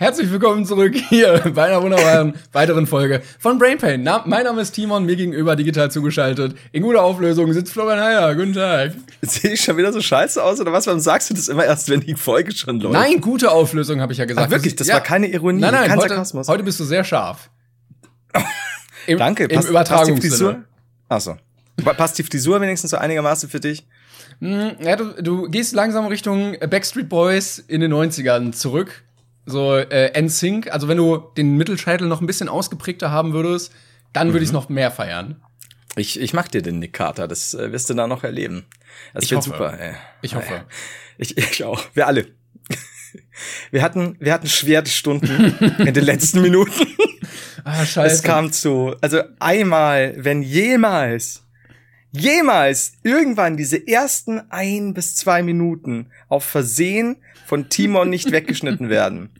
Herzlich willkommen zurück hier bei einer wunderbaren weiteren Folge von Brain Pain. Na, mein Name ist Timon, mir gegenüber digital zugeschaltet. In guter Auflösung sitzt Florian Heyer. Guten Tag. Sehe ich schon wieder so scheiße aus oder was? Warum sagst du das immer erst, wenn die Folge schon läuft? Nein, gute Auflösung, habe ich ja gesagt. Ach, wirklich, das ja. war keine Ironie, nein, nein, kein heute, Sarkasmus. heute bist du sehr scharf. Im, Danke, Im passt, Übertragungssinne. Frisur? Achso. Passt die Frisur wenigstens so einigermaßen für dich? Ja, du, du gehst langsam Richtung Backstreet Boys in den 90ern zurück. So äh, NSYNC. Also wenn du den Mittelscheitel noch ein bisschen ausgeprägter haben würdest, dann würde ich es noch mehr feiern. Ich, ich mag dir den Nick Carter, das äh, wirst du da noch erleben. Das Ich wird hoffe. super, ey. Ich hoffe. Ich, ich auch. Wir alle. Wir hatten, wir hatten schwere Stunden in den letzten Minuten. Ah, scheiße. Es kam zu, also einmal, wenn jemals, jemals irgendwann diese ersten ein bis zwei Minuten auf Versehen von Timon nicht weggeschnitten werden,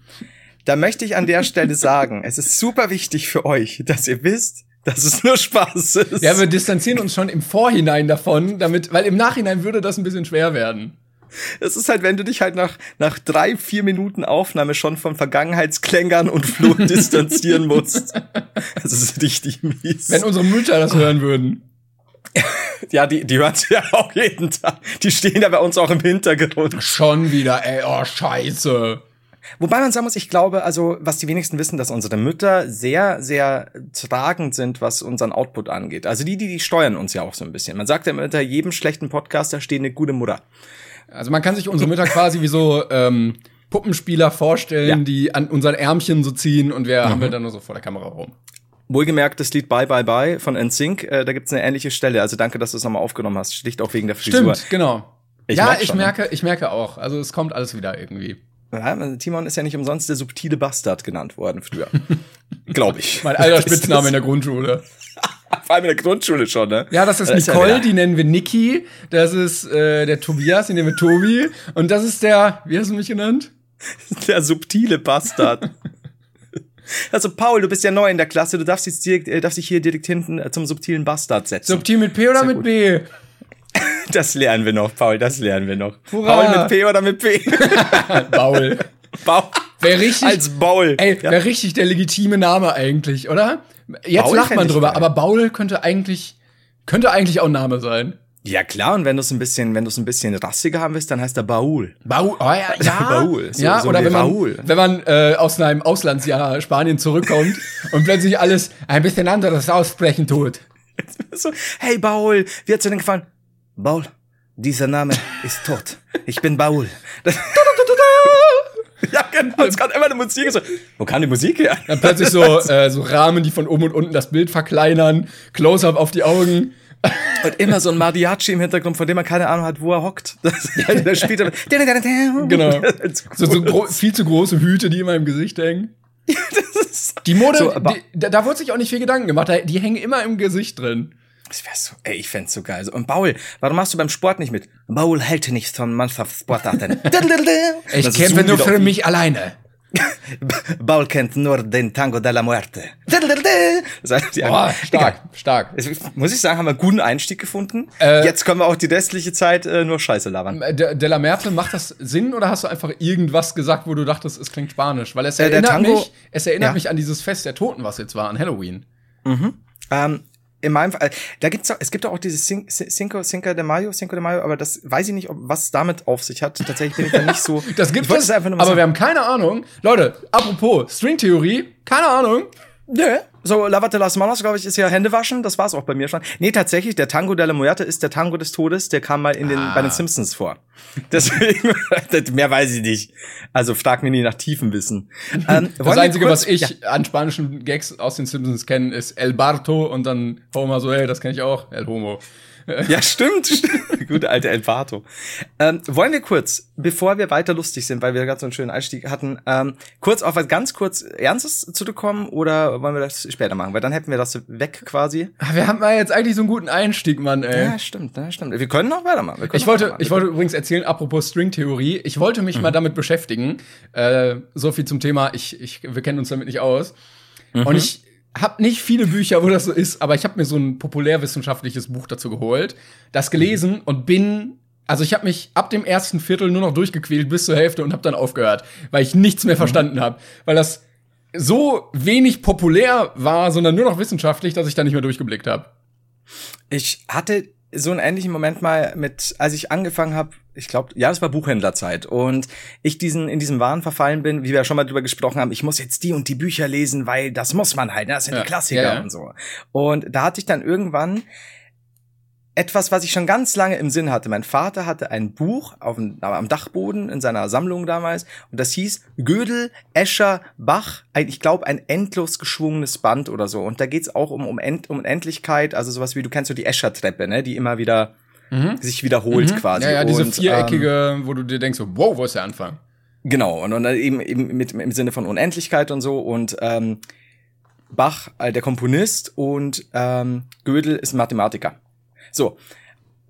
da möchte ich an der Stelle sagen, es ist super wichtig für euch, dass ihr wisst, dass es nur Spaß ist. Ja, wir distanzieren uns schon im Vorhinein davon, damit, weil im Nachhinein würde das ein bisschen schwer werden. Es ist halt, wenn du dich halt nach, nach drei, vier Minuten Aufnahme schon von Vergangenheitsklängern und Flo distanzieren musst. Das ist richtig mies. Wenn unsere Mütter das hören würden. Ja, die, die hören ja auch jeden Tag. Die stehen ja bei uns auch im Hintergrund. Schon wieder, ey, oh, scheiße. Wobei man sagen muss, ich glaube, also, was die wenigsten wissen, dass unsere Mütter sehr, sehr tragend sind, was unseren Output angeht. Also die, die, die steuern uns ja auch so ein bisschen. Man sagt ja immer, hinter jedem schlechten Podcast, da steht eine gute Mutter. Also man kann sich unsere Mütter quasi wie so ähm, Puppenspieler vorstellen, Ja. Mhm. die an unseren Ärmchen so ziehen und wir haben wir dann nur so vor der Kamera rum. Wohlgemerkt, das Lied Bye Bye Bye von NSYNC, äh, da gibt's eine ähnliche Stelle. Also danke, dass du es nochmal aufgenommen hast. Schlicht auch wegen der Frisur. Stimmt, genau. Ich ja, merk ich ne? merke, ich merke auch. Also es kommt alles wieder irgendwie. Ja, also Timon ist ja nicht umsonst der subtile Bastard genannt worden früher. Glaube ich. Mein alter Spitzname in der Grundschule. Vor allem in der Grundschule schon, ne? Ja, das ist ja Nicole, die nennen wir Niki. Das ist äh, der Tobias, den nennen wir Tobi. Und das ist der, wie hast du mich genannt? Der subtile Bastard. Also Paul, du bist ja neu in der Klasse, du darfst, jetzt direkt, äh, darfst dich hier direkt hinten äh, zum subtilen Bastard setzen. Subtil mit P oder mit gut. B? das lernen wir noch, Paul, das lernen wir noch. Hurra. Paul mit P oder mit P? Baul. Paul. Wer richtig, Als Baul. ey, ja. wäre richtig der legitime Name eigentlich, oder? Jetzt Baul lacht man drüber, aber Baul könnte eigentlich, könnte eigentlich auch ein Name sein. Ja klar, und wenn du es ein bisschen, wenn du es ein bisschen rassiger haben willst, dann heißt er Baul. Baul, oh ja, ja. Baul, so- ja, so oder wenn man, wenn man äh, aus einem Auslandsjahr Spanien zurückkommt und plötzlich alles ein bisschen anderes aussprechen tut. So, hey Baul, wie hat's dir denn gefallen? Baul, dieser Name ist tot. Ich bin Baul. ja, genau, es kommt immer eine Musik. So, wo kam die Musik her? Dann plötzlich so, äh, so Rahmen, die von oben und unten das Bild verkleinern, Close-up auf die Augen. Und immer so ein Mariachi im Hintergrund, von dem man keine Ahnung hat, wo er hockt. Das, der spielt aber. Genau. Das So, so viel zu große Hüte, die immer im Gesicht hängen. Die Mode, So, die, da, da wurde sich auch nicht viel Gedanken gemacht. Die hängen immer im Gesicht drin. Das wär so, ey, ich fänd's so geil. So, Und Baul, warum machst du beim Sport nicht mit? Baul hält nicht von Mannschaftssportarten. Ich kämpfe nur für mich alleine. Baul kennt nur den Tango della Muerte. Das heißt, die Boah, stark, stark. Muss ich sagen, haben wir einen guten Einstieg gefunden. Äh, Jetzt können wir auch die restliche Zeit äh, nur Scheiße labern. De, de la Mertel, macht das Sinn oder hast du einfach irgendwas gesagt, wo du dachtest, es klingt spanisch? Weil es Äh, erinnert, Tango- mich, es erinnert Ja. mich an dieses Fest der Toten, was jetzt war, an Halloween. Ähm, in meinem Fall, da gibt's auch, es gibt auch dieses Cin- Cin- Cinco, Cinco de Mayo, Cinco de Mayo, aber das weiß ich nicht, ob, was damit auf sich hat. Tatsächlich bin ich da nicht so. Das gibt es, einfach nur mal aber wir sagen. haben keine Ahnung. Leute, apropos Stringtheorie, keine Ahnung. Nö. So, Lavate las Manos, glaube ich, ist ja Händewaschen. Das war's auch bei mir schon. Nee, tatsächlich, der Tango della Muerte ist der Tango des Todes. Der kam mal in den, Ah. bei den Simpsons vor. Deswegen, mehr weiß ich nicht. Also, frag mich nie nach tiefem Wissen. Ähm, Das Einzige, kurz- was ich Ja. an spanischen Gags aus den Simpsons kenne, ist El Barto und dann Homer so, hey, das kenne ich auch, El Homo. Ja, stimmt. Gute alte Elvato. Ähm, wollen wir kurz, bevor wir weiter lustig sind, weil wir gerade so einen schönen Einstieg hatten, ähm, kurz auf was ganz kurz Ernstes zurückkommen oder wollen wir das später machen? Weil dann hätten wir das weg quasi. Wir haben ja jetzt eigentlich so einen guten Einstieg, Mann, ey. Ja, stimmt, ja, stimmt. Wir können noch weitermachen. Ich wollte, weitermachen. ich wollte übrigens erzählen, apropos Stringtheorie, ich wollte mich mal damit beschäftigen. Äh, so viel zum Thema, ich, ich, wir kennen uns damit nicht aus. Und ich habe nicht viele Bücher, wo das so ist, aber ich habe mir so ein populärwissenschaftliches Buch dazu geholt, das gelesen und bin also ich habe mich ab dem ersten Viertel nur noch durchgequält bis zur Hälfte und habe dann aufgehört, weil ich nichts mehr verstanden habe, weil das so wenig populär war, sondern nur noch wissenschaftlich, dass ich da nicht mehr durchgeblickt habe. Ich hatte so einen ähnlichen Moment mal mit, als ich angefangen habe, ich glaube, ja, das war Buchhändlerzeit und ich diesen in diesem Wahn verfallen bin, wie wir ja schon mal drüber gesprochen haben, ich muss jetzt die und die Bücher lesen, weil das muss man halt, ne? das sind Ja, die Klassiker ja, ja. und so. Und da hatte ich dann irgendwann etwas, was ich schon ganz lange im Sinn hatte. Mein Vater hatte ein Buch auf dem, am Dachboden in seiner Sammlung damals und das hieß Gödel, Escher, Bach, ein, ich glaube ein endlos geschwungenes Band oder so. Und da geht's auch um, um, End, um Endlichkeit, also sowas wie, du kennst so die Escher-Treppe, ne, die immer wieder sich wiederholt quasi. Mhm. Ja, ja, diese und, ähm, viereckige, wo du dir denkst, so, wow, wo ist der Anfang? Genau, und, und dann eben, eben mit, im Sinne von Unendlichkeit und so. Und ähm, Bach, äh, der Komponist, und ähm, Gödel ist Mathematiker. So.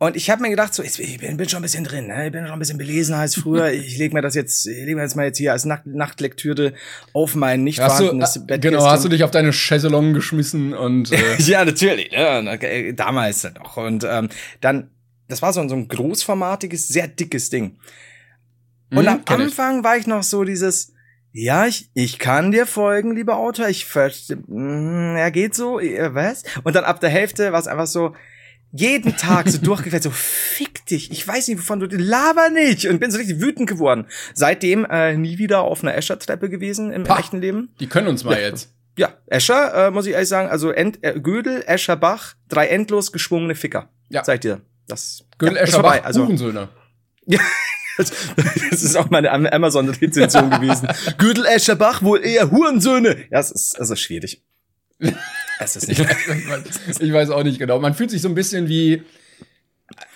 Und ich habe mir gedacht, so, ich bin, bin schon ein bisschen drin, ne? ich bin schon ein bisschen belesen als früher. Ich lege mir das jetzt, ich leg mir das mal jetzt hier als Nacht, Nachtlektüre auf mein nicht Hast du, vorhandenes äh, Bett. genau, hast du dich auf deine Chaiselong geschmissen und äh, ja, natürlich. Ja, na, äh, damals dann noch. Und ähm, dann, das war so, ein- so ein großformatiges, sehr dickes Ding. Und Mhm, am kenn ich. Anfang war ich noch so dieses, ja, ich, ich kann dir folgen, lieber Autor, ich verstehe, ja, geht so, äh, was? Und dann ab der Hälfte war es einfach so, jeden Tag so durchgefällt, so fick dich, ich weiß nicht, wovon du, laber nicht. Und bin so richtig wütend geworden. Seitdem äh, nie wieder auf einer Escher-Treppe gewesen im Pah. echten Leben. die können uns mal jetzt. Ja, Escher, äh, muss ich ehrlich sagen, also End, äh, Gödel, Escher, Bach, drei endlos geschwungene Ficker. Ja. Seid ihr. Das, Gödel, ja, ist vorbei. Also, Hurensöhne. ja, das, das ist auch meine Am- Amazon-Rezension gewesen. Gödel, Escher, Bach, wohl eher Hurensöhne. Ja, es ist, es ist schwierig. Es ist nicht. ich weiß auch nicht genau. Man fühlt sich so ein bisschen wie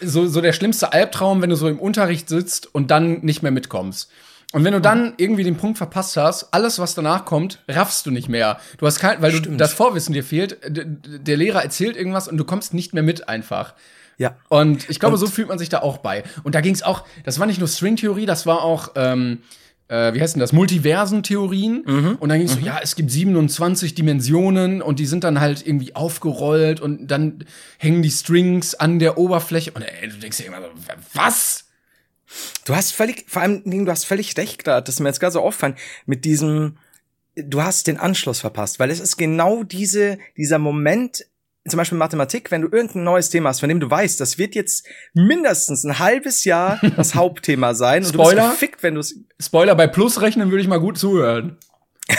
so, so der schlimmste Albtraum, wenn du so im Unterricht sitzt und dann nicht mehr mitkommst. Und wenn du dann irgendwie den Punkt verpasst hast, alles, was danach kommt, raffst du nicht mehr. Du hast kein, weil du das Vorwissen dir fehlt. Der Lehrer erzählt irgendwas und du kommst nicht mehr mit einfach. Ja. Und ich glaube, Und- so fühlt man sich da auch bei. Und da ging es auch, das war nicht nur Stringtheorie, das war auch, ähm, äh, wie heißt denn das, Multiversentheorien. Mhm. Und dann ging es so, ja, es gibt 27 Dimensionen und die sind dann halt irgendwie aufgerollt und dann hängen die Strings an der Oberfläche. Und ey, du denkst dir immer so, was? Du hast völlig, vor allem, du hast völlig recht da, das ist mir jetzt gerade so auffallen, mit diesem, du hast den Anschluss verpasst, weil es ist genau diese, dieser Moment, zum Beispiel Mathematik, wenn du irgendein neues Thema hast, von dem du weißt, das wird jetzt mindestens ein halbes Jahr das Hauptthema sein und du Spoiler? bist gefickt, wenn du es Spoiler, bei Plusrechnen würde ich mal gut zuhören.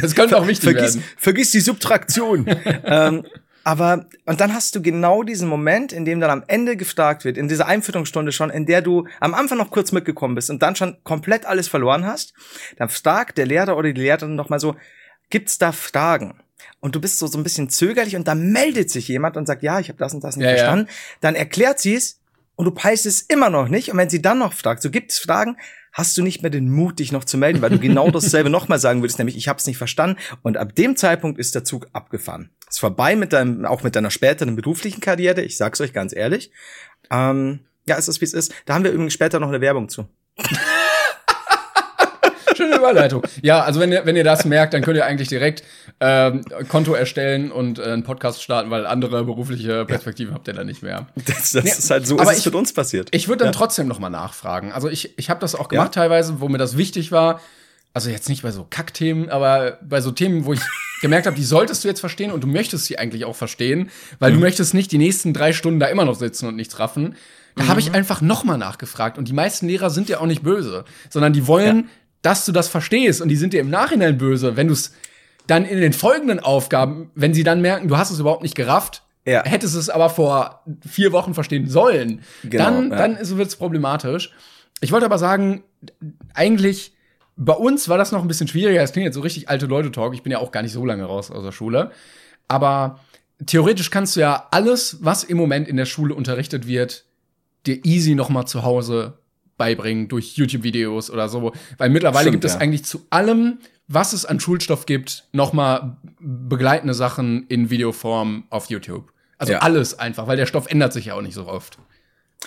das könnte auch wichtig vergiss, werden. vergiss die Subtraktion. ähm, aber, und dann hast du genau diesen Moment, in dem dann am Ende gefragt wird, in dieser Einführungsstunde schon, in der du am Anfang noch kurz mitgekommen bist und dann schon komplett alles verloren hast, dann fragt der Lehrer oder die Lehrerin noch mal so, gibt's da Fragen? Und du bist so, so ein bisschen zögerlich und dann meldet sich jemand und sagt, ja, ich habe das und das nicht Ja, ja. verstanden. Dann erklärt sie es und du peilst es immer noch nicht. Und wenn sie dann noch fragt, so gibt's Fragen, hast du nicht mehr den Mut, dich noch zu melden, weil du genau dasselbe nochmal sagen würdest, nämlich ich habe es nicht verstanden. Und ab dem Zeitpunkt ist der Zug abgefahren. Ist vorbei mit deinem, auch mit deiner späteren beruflichen Karriere. Ich sag's euch ganz ehrlich. Ähm, ja, es ist wie es ist. Da haben wir übrigens später noch eine Werbung zu. Schöne Überleitung. Ja, also wenn ihr, wenn ihr das merkt, dann könnt ihr eigentlich direkt ähm, Konto erstellen und äh, einen Podcast starten, weil andere berufliche Perspektiven habt ihr da nicht mehr. Das, das Nee, ist halt so, aber ist es ich- mit uns passiert. Ich würde dann Ja. trotzdem noch mal nachfragen. Also ich, ich habe das auch gemacht Ja? teilweise, wo mir das wichtig war. Also jetzt nicht bei so Kackthemen, aber bei so Themen, wo ich gemerkt habe, die solltest du jetzt verstehen und du möchtest sie eigentlich auch verstehen, weil Mhm. du möchtest nicht die nächsten drei Stunden da immer noch sitzen und nichts raffen. Da habe Mhm. ich einfach noch mal nachgefragt und die meisten Lehrer sind ja auch nicht böse, sondern die wollen, dass du das verstehst und die sind dir im Nachhinein böse, wenn du es dann in den folgenden Aufgaben, wenn sie dann merken, du hast es überhaupt nicht gerafft, Ja. hättest es aber vor vier Wochen verstehen sollen, Genau, dann, ja. dann wird es problematisch. Ich wollte aber sagen, eigentlich bei uns war das noch ein bisschen schwieriger. Es klingt jetzt so richtig alte Leute-Talk. Ich bin ja auch gar nicht so lange raus aus der Schule. Aber theoretisch kannst du ja alles, was im Moment in der Schule unterrichtet wird, dir easy noch mal zu Hause beibringen durch YouTube-Videos oder so. Weil mittlerweile Stimmt, gibt es ja. eigentlich zu allem, was es an Schulstoff gibt, noch mal begleitende Sachen in Videoform auf YouTube. Also Ja. alles einfach, weil der Stoff ändert sich ja auch nicht so oft.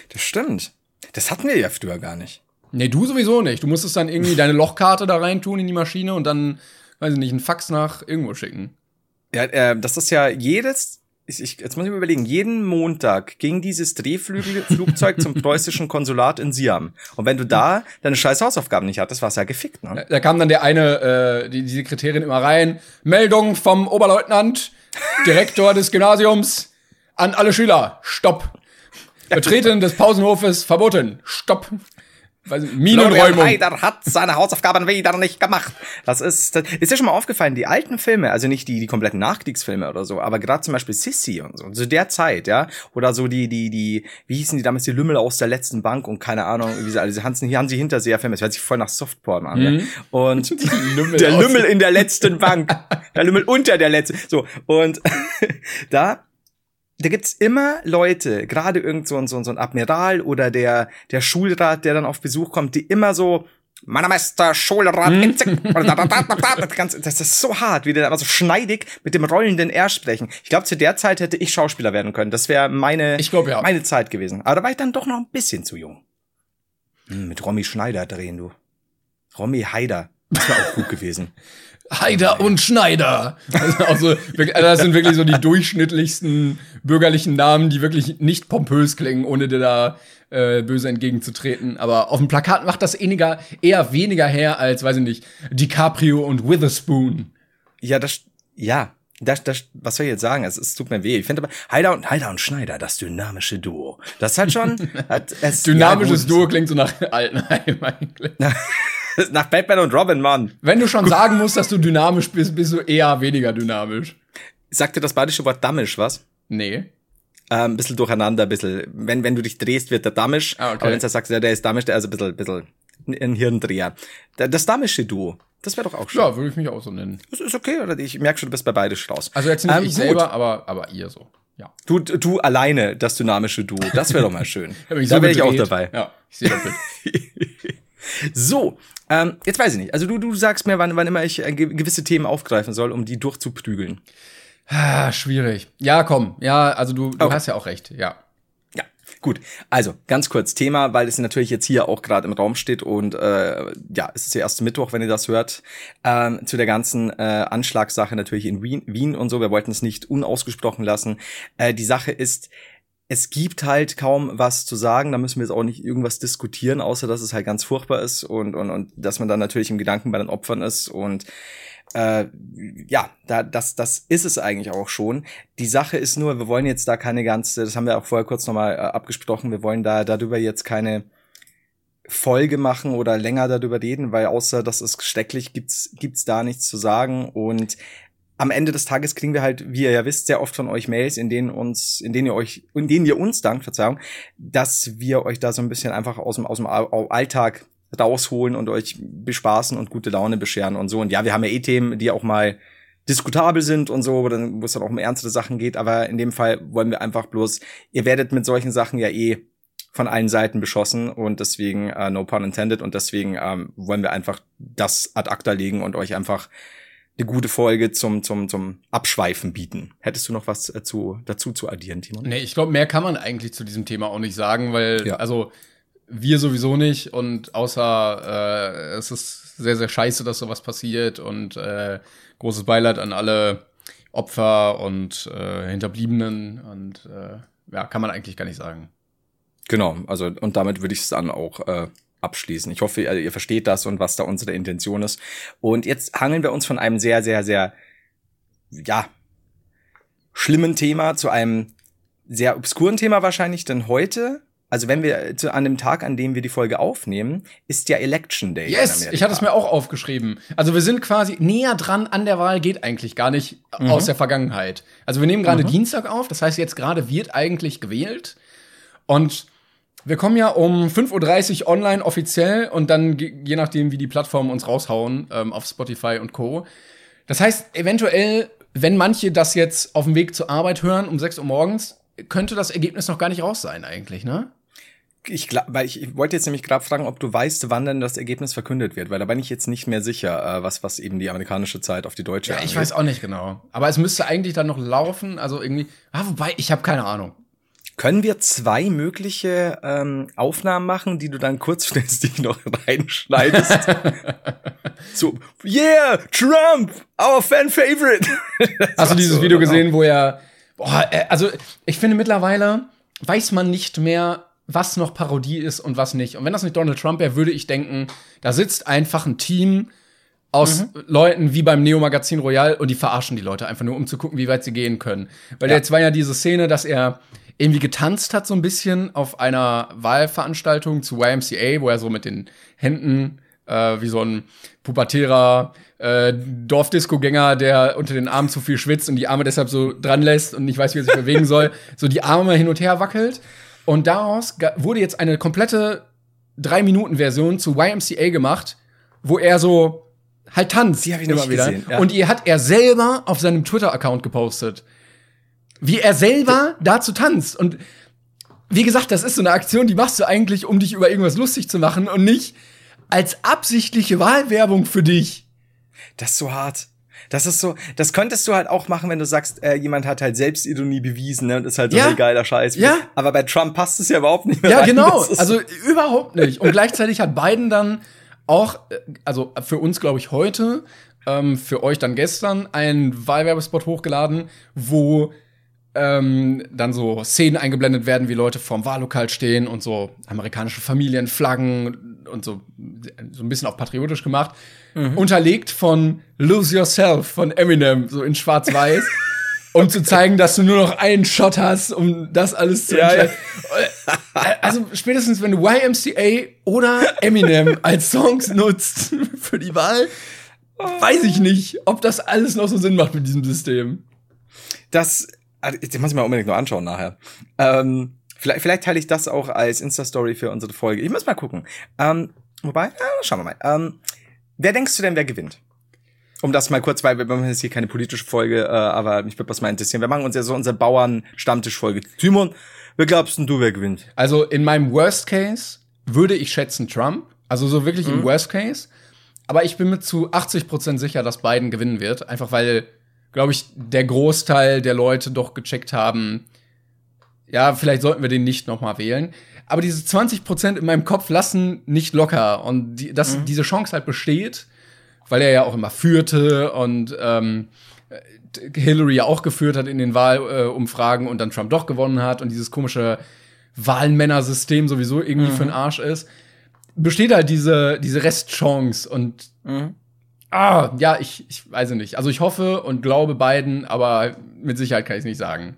Das stimmt. Das hatten wir ja früher gar nicht. Nee, du sowieso nicht. Du musstest dann irgendwie deine Lochkarte da reintun in die Maschine und dann, weiß ich nicht, einen Fax nach irgendwo schicken. Ja, äh, das ist ja jedes, ich, ich, jetzt muss ich mir überlegen, jeden Montag ging dieses Drehflugzeug zum preußischen Konsulat in Siam. Und wenn du da deine scheiß Hausaufgaben nicht hattest, warst du ja gefickt, ne? Da kam dann der eine, äh, die, die Sekretärin immer rein. Meldung vom Oberleutnant, Direktor des Gymnasiums an alle Schüler. Stopp. Betreten des Pausenhofes verboten. Stopp. Florian Minenräumung. Haider hat seine Hausaufgaben wieder nicht gemacht. Das ist, das ist ja schon mal aufgefallen, die alten Filme, also nicht die, die kompletten Nachkriegsfilme oder so, aber gerade zum Beispiel Sissy und so, zu der Zeit, ja, oder so die, die, die, wie hießen die damals, die Lümmel aus der letzten Bank und keine Ahnung, wie sie alle, diese Hansen, hier haben sie Hinterseher-Filme, das hört sich voll nach Softporn an, ja. Und Lümmel der Lümmel in der letzten Bank, der Lümmel unter der letzten, so, und da, da gibt's immer Leute, gerade irgend so ein, so ein, so ein Admiral oder der, der Schulrat, der dann auf Besuch kommt, die immer so, Meister, Schulrat, Inzig- das, ist so hart, wie der aber so schneidig mit dem rollenden R sprechen. Ich glaube, zu der Zeit hätte ich Schauspieler werden können. Das wäre meine, Ich glaub, ja. meine Zeit gewesen. Aber da war ich dann doch noch ein bisschen zu jung. Hm, mit Romy Schneider drehen, du. Romy Haider. Das wäre auch gut gewesen. Haider und Schneider. Also das sind wirklich so die durchschnittlichsten bürgerlichen Namen, die wirklich nicht pompös klingen, ohne dir da äh, böse entgegenzutreten. Aber auf dem Plakat macht das weniger, eher weniger her als, weiß ich nicht, DiCaprio und Witherspoon. Ja, das, ja, das, das, was soll ich jetzt sagen? Es, es tut mir weh. Ich finde aber, Heider und, Heider und Schneider, das dynamische Duo. Das ist halt schon, hat, es, Dynamisches ja, Duo klingt so nach Altenheim eigentlich. Nach Batman und Robin, Mann. Wenn du schon sagen musst, dass du dynamisch bist, bist du eher weniger dynamisch. Sagt dir das badische Wort dammisch was? Nee. Ähm, bisschen durcheinander, bisschen, wenn, wenn du dich drehst, wird der dammisch. Ah, okay. Aber wenn du sagst, ja, der ist dammisch, der ist ein bisschen, bisschen ein Hirndreher. Da- Das damische Duo. Das wäre doch auch schön. Ja, würde ich mich auch so nennen. Das ist okay, oder? Ich merke schon, du bist bei beides raus. Also jetzt nicht Ähm, ich gut. selber, aber, aber ihr so. Ja. Du, du alleine, das dynamische Duo. Das wäre doch mal schön. Da bin ich da so wäre ich auch dabei. Ja, ich sehe doppelt. So, ähm, jetzt weiß ich nicht. Also du, du sagst mir, wann, wann immer ich äh, ge- gewisse Themen aufgreifen soll, um die durchzuprügeln. Ah, schwierig. Ja, komm. Ja, also du, du Okay. hast ja auch recht. Ja. Ja, gut. Also ganz kurz Thema, weil es natürlich jetzt hier auch gerade im Raum steht und äh, ja, es ist der erste Mittwoch, wenn ihr das hört, ähm, zu der ganzen äh, Anschlagssache natürlich in Wien, Wien und so. Wir wollten es nicht unausgesprochen lassen. Äh, die Sache ist, es gibt halt kaum was zu sagen. Da müssen wir jetzt auch nicht irgendwas diskutieren, außer dass es halt ganz furchtbar ist und und und dass man dann natürlich im Gedanken bei den Opfern ist und äh, ja, da, das, das ist es eigentlich auch schon. Die Sache ist nur, wir wollen jetzt da keine ganze, das haben wir auch vorher kurz nochmal äh, abgesprochen, wir wollen da darüber jetzt keine Folge machen oder länger darüber reden, weil außer das ist schrecklich, gibt's, gibt's da nichts zu sagen und am Ende des Tages kriegen wir halt, wie ihr ja wisst, sehr oft von euch Mails, in denen uns, in denen ihr euch, in denen ihr uns dankt, Verzeihung, dass wir euch da so ein bisschen einfach aus dem, aus dem Alltag rausholen und euch bespaßen und gute Laune bescheren und so. Und ja, wir haben ja eh Themen, die auch mal diskutabel sind und so, wo es dann auch um ernstere Sachen geht. Aber in dem Fall wollen wir einfach bloß, ihr werdet mit solchen Sachen ja eh von allen Seiten beschossen und deswegen, äh, no pun intended, und deswegen ähm, wollen wir einfach das ad acta legen und euch einfach eine gute Folge zum, zum, zum Abschweifen bieten. Hättest du noch was äh, zu, dazu zu addieren, Timon? Nee, ich glaube, mehr kann man eigentlich zu diesem Thema auch nicht sagen, weil, Ja. also, wir sowieso nicht und außer äh, es ist sehr, sehr scheiße, dass sowas passiert und äh, großes Beileid an alle Opfer und äh, Hinterbliebenen und äh, ja, kann man eigentlich gar nicht sagen. Genau, also und damit würde ich es dann auch äh, abschließen. Ich hoffe, ihr, versteht das und was da unsere Intention ist. Und jetzt hangeln wir uns von einem sehr, sehr, sehr, ja, schlimmen Thema zu einem sehr obskuren Thema wahrscheinlich, denn heute, also wenn wir zu, an dem Tag, an dem wir die Folge aufnehmen, ist ja Election Day. Yes, ich hatte es mir auch aufgeschrieben. Also wir sind quasi näher dran an der Wahl, geht eigentlich gar nicht aus der Vergangenheit. Also wir nehmen gerade Dienstag auf, das heißt jetzt gerade wird eigentlich gewählt. Und wir kommen ja um 5.30 Uhr online offiziell und dann je nachdem, wie die Plattformen uns raushauen, ähm, auf Spotify und Co. Das heißt, eventuell wenn manche das jetzt auf dem Weg zur Arbeit hören um 6 Uhr morgens, könnte das Ergebnis noch gar nicht raus sein eigentlich, ne? Ich, glaub, weil ich, ich wollte jetzt nämlich gerade fragen, ob du weißt, wann denn das Ergebnis verkündet wird, weil da bin ich jetzt nicht mehr sicher, äh, was, was eben die amerikanische Zeit auf die deutsche Ja, ich angeht. weiß auch nicht genau. Aber es müsste eigentlich dann noch laufen, also irgendwie. Ah, wobei, ich habe keine Ahnung. Können wir zwei mögliche ähm, Aufnahmen machen, die du dann kurzfristig noch reinschneidest? so, yeah, Trump, our fan favorite. Hast du dieses so, Video genau. gesehen, wo er. Boah, äh, also ich finde mittlerweile weiß man nicht mehr, was noch Parodie ist und was nicht. Und wenn das nicht Donald Trump wäre, würde ich denken, da sitzt einfach ein Team aus Leuten wie beim Neo-Magazin Royal und die verarschen die Leute einfach nur, um zu gucken, wie weit sie gehen können. Weil Ja. jetzt war ja diese Szene, dass er irgendwie getanzt hat so ein bisschen auf einer Wahlveranstaltung zu YMCA, wo er so mit den Händen äh, wie so ein pubertärer äh, Dorfdisco-Gänger, der unter den Armen zu viel schwitzt und die Arme deshalb so dran lässt und nicht weiß, wie er sich bewegen soll, so die Arme hin und her wackelt. Und daraus wurde jetzt eine komplette Drei-Minuten-Version zu YMCA gemacht, wo er so halt tanzt. Die hab ich immer nicht wieder. gesehen, ja. Und die hat er selber auf seinem Twitter-Account gepostet. Wie er selber dazu tanzt. Und wie gesagt, das ist so eine Aktion, die machst du eigentlich, um dich über irgendwas lustig zu machen und nicht als absichtliche Wahlwerbung für dich. Das ist so hart. Das ist so, das könntest du halt auch machen, wenn du sagst, äh, jemand hat halt Selbstironie bewiesen ne, und ist halt so Ja. ein geiler Scheiß. Ja. Aber bei Trump passt es ja überhaupt nicht mehr. Ja, rein. genau. Also überhaupt nicht. Und gleichzeitig hat Biden dann auch, äh, also für uns glaube ich heute, ähm, für euch dann gestern, einen Wahlwerbespot hochgeladen, wo ähm, dann so Szenen eingeblendet werden, wie Leute vorm Wahllokal stehen und so amerikanische Familienflaggen und so, so ein bisschen auch patriotisch gemacht. Unterlegt von Lose Yourself von Eminem, so in schwarz-weiß. Um zu zeigen, dass du nur noch einen Shot hast, um das alles zu Ja, ja. entscheiden. Also spätestens, wenn du YMCA oder Eminem als Songs nutzt für die Wahl, weiß ich nicht, ob das alles noch so Sinn macht mit diesem System. das, den muss ich mir unbedingt noch anschauen nachher. Ähm, vielleicht, vielleicht teile ich das auch als Insta-Story für unsere Folge. Ich muss mal gucken. Ähm, wobei, ja, schauen wir mal. Ähm, wer denkst du denn, wer gewinnt? Um das mal kurz, weil wir machen jetzt hier keine politische Folge, äh, aber mich würde das mal interessieren. Wir machen uns ja so unsere Bauern-Stammtisch-Folge. Timon, wer glaubst denn du, wer gewinnt? Also in meinem Worst Case würde ich schätzen Trump. Also so wirklich im Worst Case. Aber ich bin mir zu 80% sicher, dass Biden gewinnen wird. Einfach weil, glaube ich, der Großteil der Leute doch gecheckt haben, ja, vielleicht sollten wir den nicht noch mal wählen. Aber diese 20% in meinem Kopf lassen nicht locker. Und die, dass diese Chance halt besteht, weil er ja auch immer führte und ähm, Hillary ja auch geführt hat in den Wahlumfragen äh, und dann Trump doch gewonnen hat und dieses komische Wahlmännersystem sowieso irgendwie für den Arsch ist, besteht halt diese, diese Restchance und ah, ja, ich, ich weiß es nicht. Also ich hoffe und glaube beiden, aber mit Sicherheit kann ich es nicht sagen.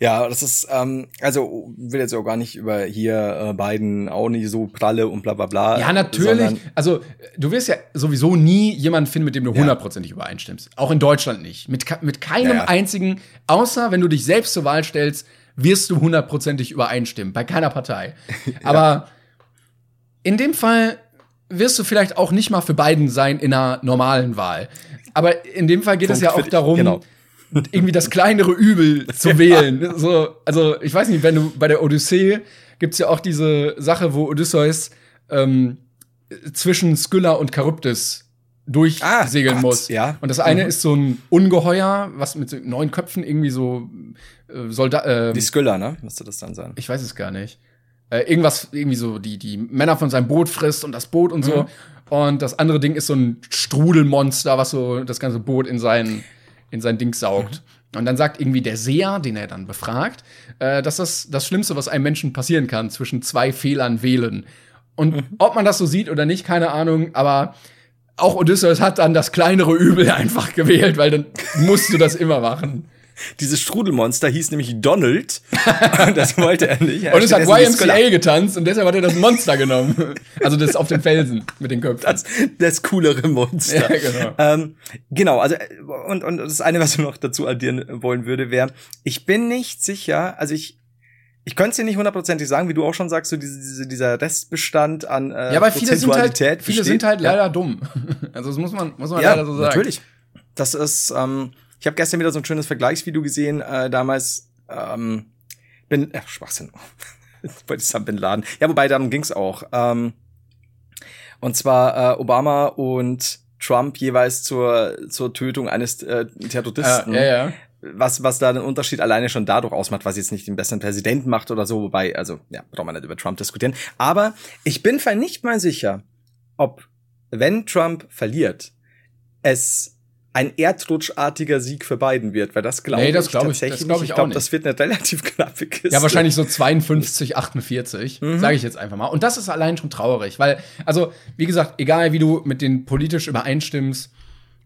Ja, das ist, ähm, also will jetzt auch gar nicht über hier äh, beiden auch nicht so pralle und bla bla bla. Ja, natürlich. Also, du wirst ja sowieso nie jemanden finden, mit dem du hundertprozentig übereinstimmst. Auch in Deutschland nicht. Mit, mit keinem Ja, ja. einzigen, außer wenn du dich selbst zur Wahl stellst, wirst du hundertprozentig übereinstimmen. Bei keiner Partei. Aber in dem Fall wirst du vielleicht auch nicht mal für Biden sein in einer normalen Wahl. Aber in dem Fall geht es Punkt ja für auch darum, Genau. irgendwie das kleinere Übel zu wählen. So, also ich weiß nicht, wenn du bei der Odyssee gibt's ja auch diese Sache, wo Odysseus ähm, zwischen Skylla und Charybdis durchsegeln Ah, muss. ja. Und das eine ist so ein Ungeheuer, was mit so neun Köpfen irgendwie so äh, Soldat. Äh, Die Skylla, ne? Müsste das dann sein. ich weiß es gar nicht. Äh, irgendwas, irgendwie so, die, die Männer von seinem Boot frisst und das Boot und so. Und das andere Ding ist so ein Strudelmonster, was so das ganze Boot in sein, in sein Ding saugt. Und dann sagt irgendwie der Seher, den er dann befragt, äh, dass das das Schlimmste, was einem Menschen passieren kann, zwischen zwei Fehlern wählen. Und ob man das so sieht oder nicht, keine Ahnung, aber auch Odysseus hat dann das kleinere Übel einfach gewählt, weil dann musst du das immer machen. Dieses Strudelmonster hieß nämlich Donald. und das wollte er nicht. Er Und es hat. YMCA getanzt und deshalb hat er das Monster genommen. Also das auf den Felsen mit den Köpfen. Das, das coolere Monster. Ja, genau. Ähm, genau, also und, und das eine, was ich noch dazu addieren wollen würde, wäre, ich bin nicht sicher, also ich ich könnte es dir nicht hundertprozentig sagen, wie du auch schon sagst, so diese, diese, dieser Restbestand an äh, ja, aber viele sind halt, viele besteht. sind halt Ja. leider dumm. Also das muss man, muss man ja, leider so sagen. natürlich. Das ist, ähm, Ich habe gestern wieder so ein schönes Vergleichsvideo gesehen, äh, damals, ähm, bin, äh, Schwachsinn. Wollte ich sagen, Bin Laden. Ja, wobei, darum ging's auch. Ähm, und zwar äh, Obama und Trump jeweils zur, zur Tötung eines äh, Terroristen. Ah, ja, ja. Was, was da den Unterschied alleine schon dadurch ausmacht, was jetzt nicht den besseren Präsidenten macht oder so, wobei, also, ja, braucht man nicht über Trump diskutieren. Aber ich bin nicht mal sicher, ob, wenn Trump verliert, es ein erdrutschartiger Sieg für Biden wird, weil das glaube Nee, das ich glaub ich- das tatsächlich glaub nicht. ich Ich glaube, das wird eine relativ knappe Kiste. Ja, wahrscheinlich so 52, 48, Mhm. sage ich jetzt einfach mal. Und das ist allein schon traurig, weil, also, wie gesagt, egal wie du mit denen politisch übereinstimmst,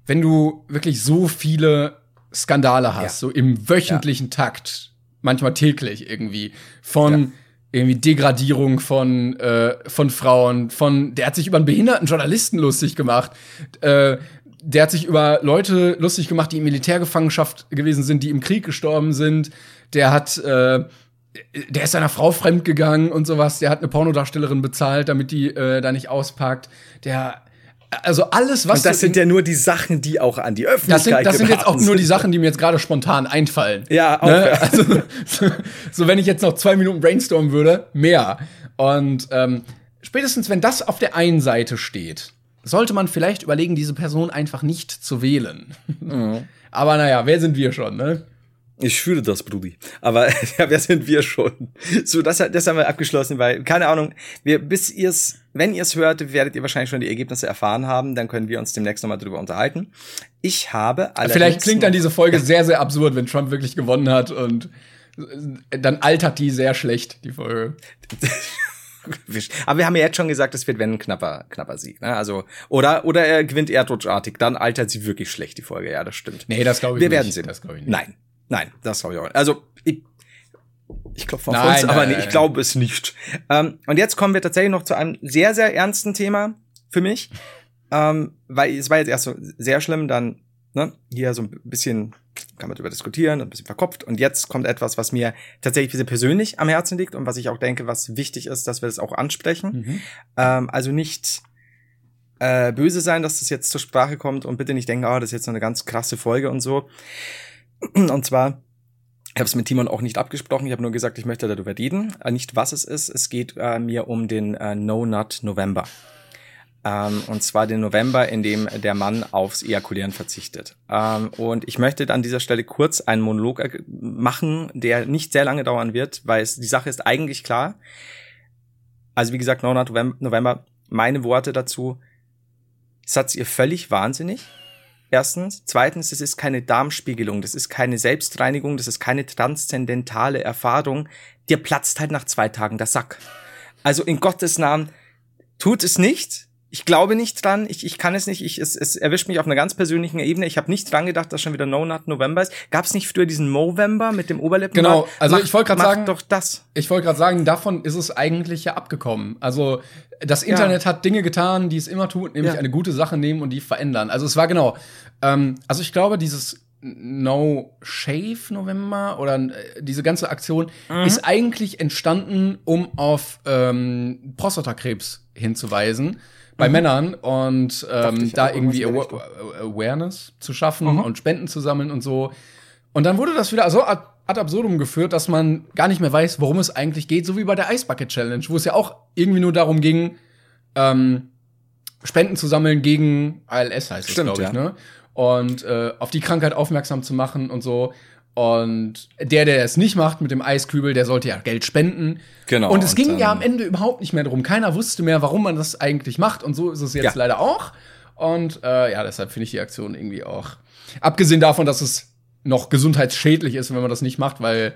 wenn du wirklich so viele Skandale hast, Ja. so im wöchentlichen Takt, manchmal täglich irgendwie, von irgendwie Degradierung von, äh, von Frauen, von, der hat sich über einen behinderten Journalisten lustig gemacht, äh, der hat sich über Leute lustig gemacht, die in Militärgefangenschaft gewesen sind, die im Krieg gestorben sind. Der hat, äh, der ist seiner Frau fremdgegangen und sowas. Der hat eine Pornodarstellerin bezahlt, damit die äh, da nicht auspackt. Der, also alles, was Und das sind ja nur die Sachen, die auch an die Öffentlichkeit das sind, das sind jetzt auch nur die. Sachen, die mir jetzt gerade spontan einfallen. Ja, auch, ne? ja. Also, so, so, wenn ich jetzt noch zwei Minuten brainstormen würde, mehr. Und ähm, spätestens, wenn das auf der einen Seite steht, sollte man vielleicht überlegen, diese Person einfach nicht zu wählen. Mhm. Aber naja, wer sind wir schon, ne? Ich fühle das, Brudi. Aber ja, wer sind wir schon? So, das, das haben wir abgeschlossen, weil, keine Ahnung, wir, bis ihr's, wenn ihr's hört, werdet ihr wahrscheinlich schon die Ergebnisse erfahren haben, dann können wir uns demnächst nochmal drüber unterhalten. Ich habe allerdings Vielleicht klingt dann diese Folge sehr, sehr absurd, wenn Trump wirklich gewonnen hat und äh, dann altert die sehr schlecht, die Folge. Aber wir haben ja jetzt schon gesagt, es wird wenn ein knapper, knapper Sieg. Ne? Also oder oder er gewinnt erdrutschartig, dann altert sie wirklich schlecht die Folge. Ja, das stimmt. Nee, das glaube ich wir nicht. werden sehen. Das glaube ich nicht. Nein, nein, das glaube ich auch. Nicht. Also ich, ich klopfe auf Nein, nein, aber nee, ich glaube es nicht. Ähm, und jetzt kommen wir tatsächlich noch zu einem sehr sehr ernsten Thema für mich, ähm, weil es war jetzt erst so sehr schlimm, dann ne, hier so ein bisschen kann man darüber diskutieren, ein bisschen verkopft. Und jetzt kommt etwas, was mir tatsächlich sehr persönlich am Herzen liegt und was ich auch denke, was wichtig ist, dass wir das auch ansprechen. Mhm. Ähm, also nicht äh, böse sein, dass das jetzt zur Sprache kommt und bitte nicht denken, oh, das ist jetzt so eine ganz krasse Folge und so. Und zwar, ich habe es mit Timon auch nicht abgesprochen, ich habe nur gesagt, ich möchte darüber reden. Äh, nicht was es ist, es geht äh, mir um den äh, No Nut November. Ähm, und zwar den November, in dem der Mann aufs Ejakulieren verzichtet. Ähm, und ich möchte an dieser Stelle kurz einen Monolog äh, machen, der nicht sehr lange dauern wird, weil es, die Sache ist eigentlich klar. Also wie gesagt, 9. November, meine Worte dazu. Satz ihr völlig wahnsinnig. Erstens. Zweitens, es ist keine Darmspiegelung, das ist keine Selbstreinigung, das ist keine transzendentale Erfahrung. Dir platzt halt nach zwei Tagen der Sack. Also in Gottes Namen, tut es nicht. Ich glaube nicht dran, ich, ich kann es nicht, ich, es, es erwischt mich auf einer ganz persönlichen Ebene. Ich habe nicht dran gedacht, dass schon wieder No Nut November ist. Gab es nicht früher diesen Movember mit dem Oberlippenbart? Genau, also Mach- ich wollte gerade sagen- doch das. Ich wollte gerade sagen, davon ist es eigentlich ja abgekommen. Also das Internet hat Dinge getan, die es immer tut, nämlich Ja. eine gute Sache nehmen und die verändern. Also es war genau. Ähm, also ich glaube, dieses No Shave November oder äh, diese ganze Aktion Mhm. ist eigentlich entstanden, um auf ähm, Prostatakrebs hinzuweisen bei Männern und ähm, Mhm. da irgendwie Awa-. Awareness zu schaffen Mhm. und Spenden zu sammeln und so. Und dann wurde das wieder so ad, ad absurdum geführt, dass man gar nicht mehr weiß, worum es eigentlich geht, so wie bei der Ice Bucket Challenge, wo es ja auch irgendwie nur darum ging, ähm, Spenden zu sammeln gegen ALS heißt es, glaube ich, ja. ne? Und äh, auf die Krankheit aufmerksam zu machen und so. Und der, der es nicht macht mit dem Eiskübel, der sollte ja Geld spenden. Genau, Und es und ging dann- ja am Ende überhaupt nicht mehr darum. Keiner wusste mehr, warum man das eigentlich macht. Und so ist es jetzt Ja. leider auch. Und äh, ja, deshalb finde ich die Aktion irgendwie auch. Abgesehen davon, dass es noch gesundheitsschädlich ist, wenn man das nicht macht, weil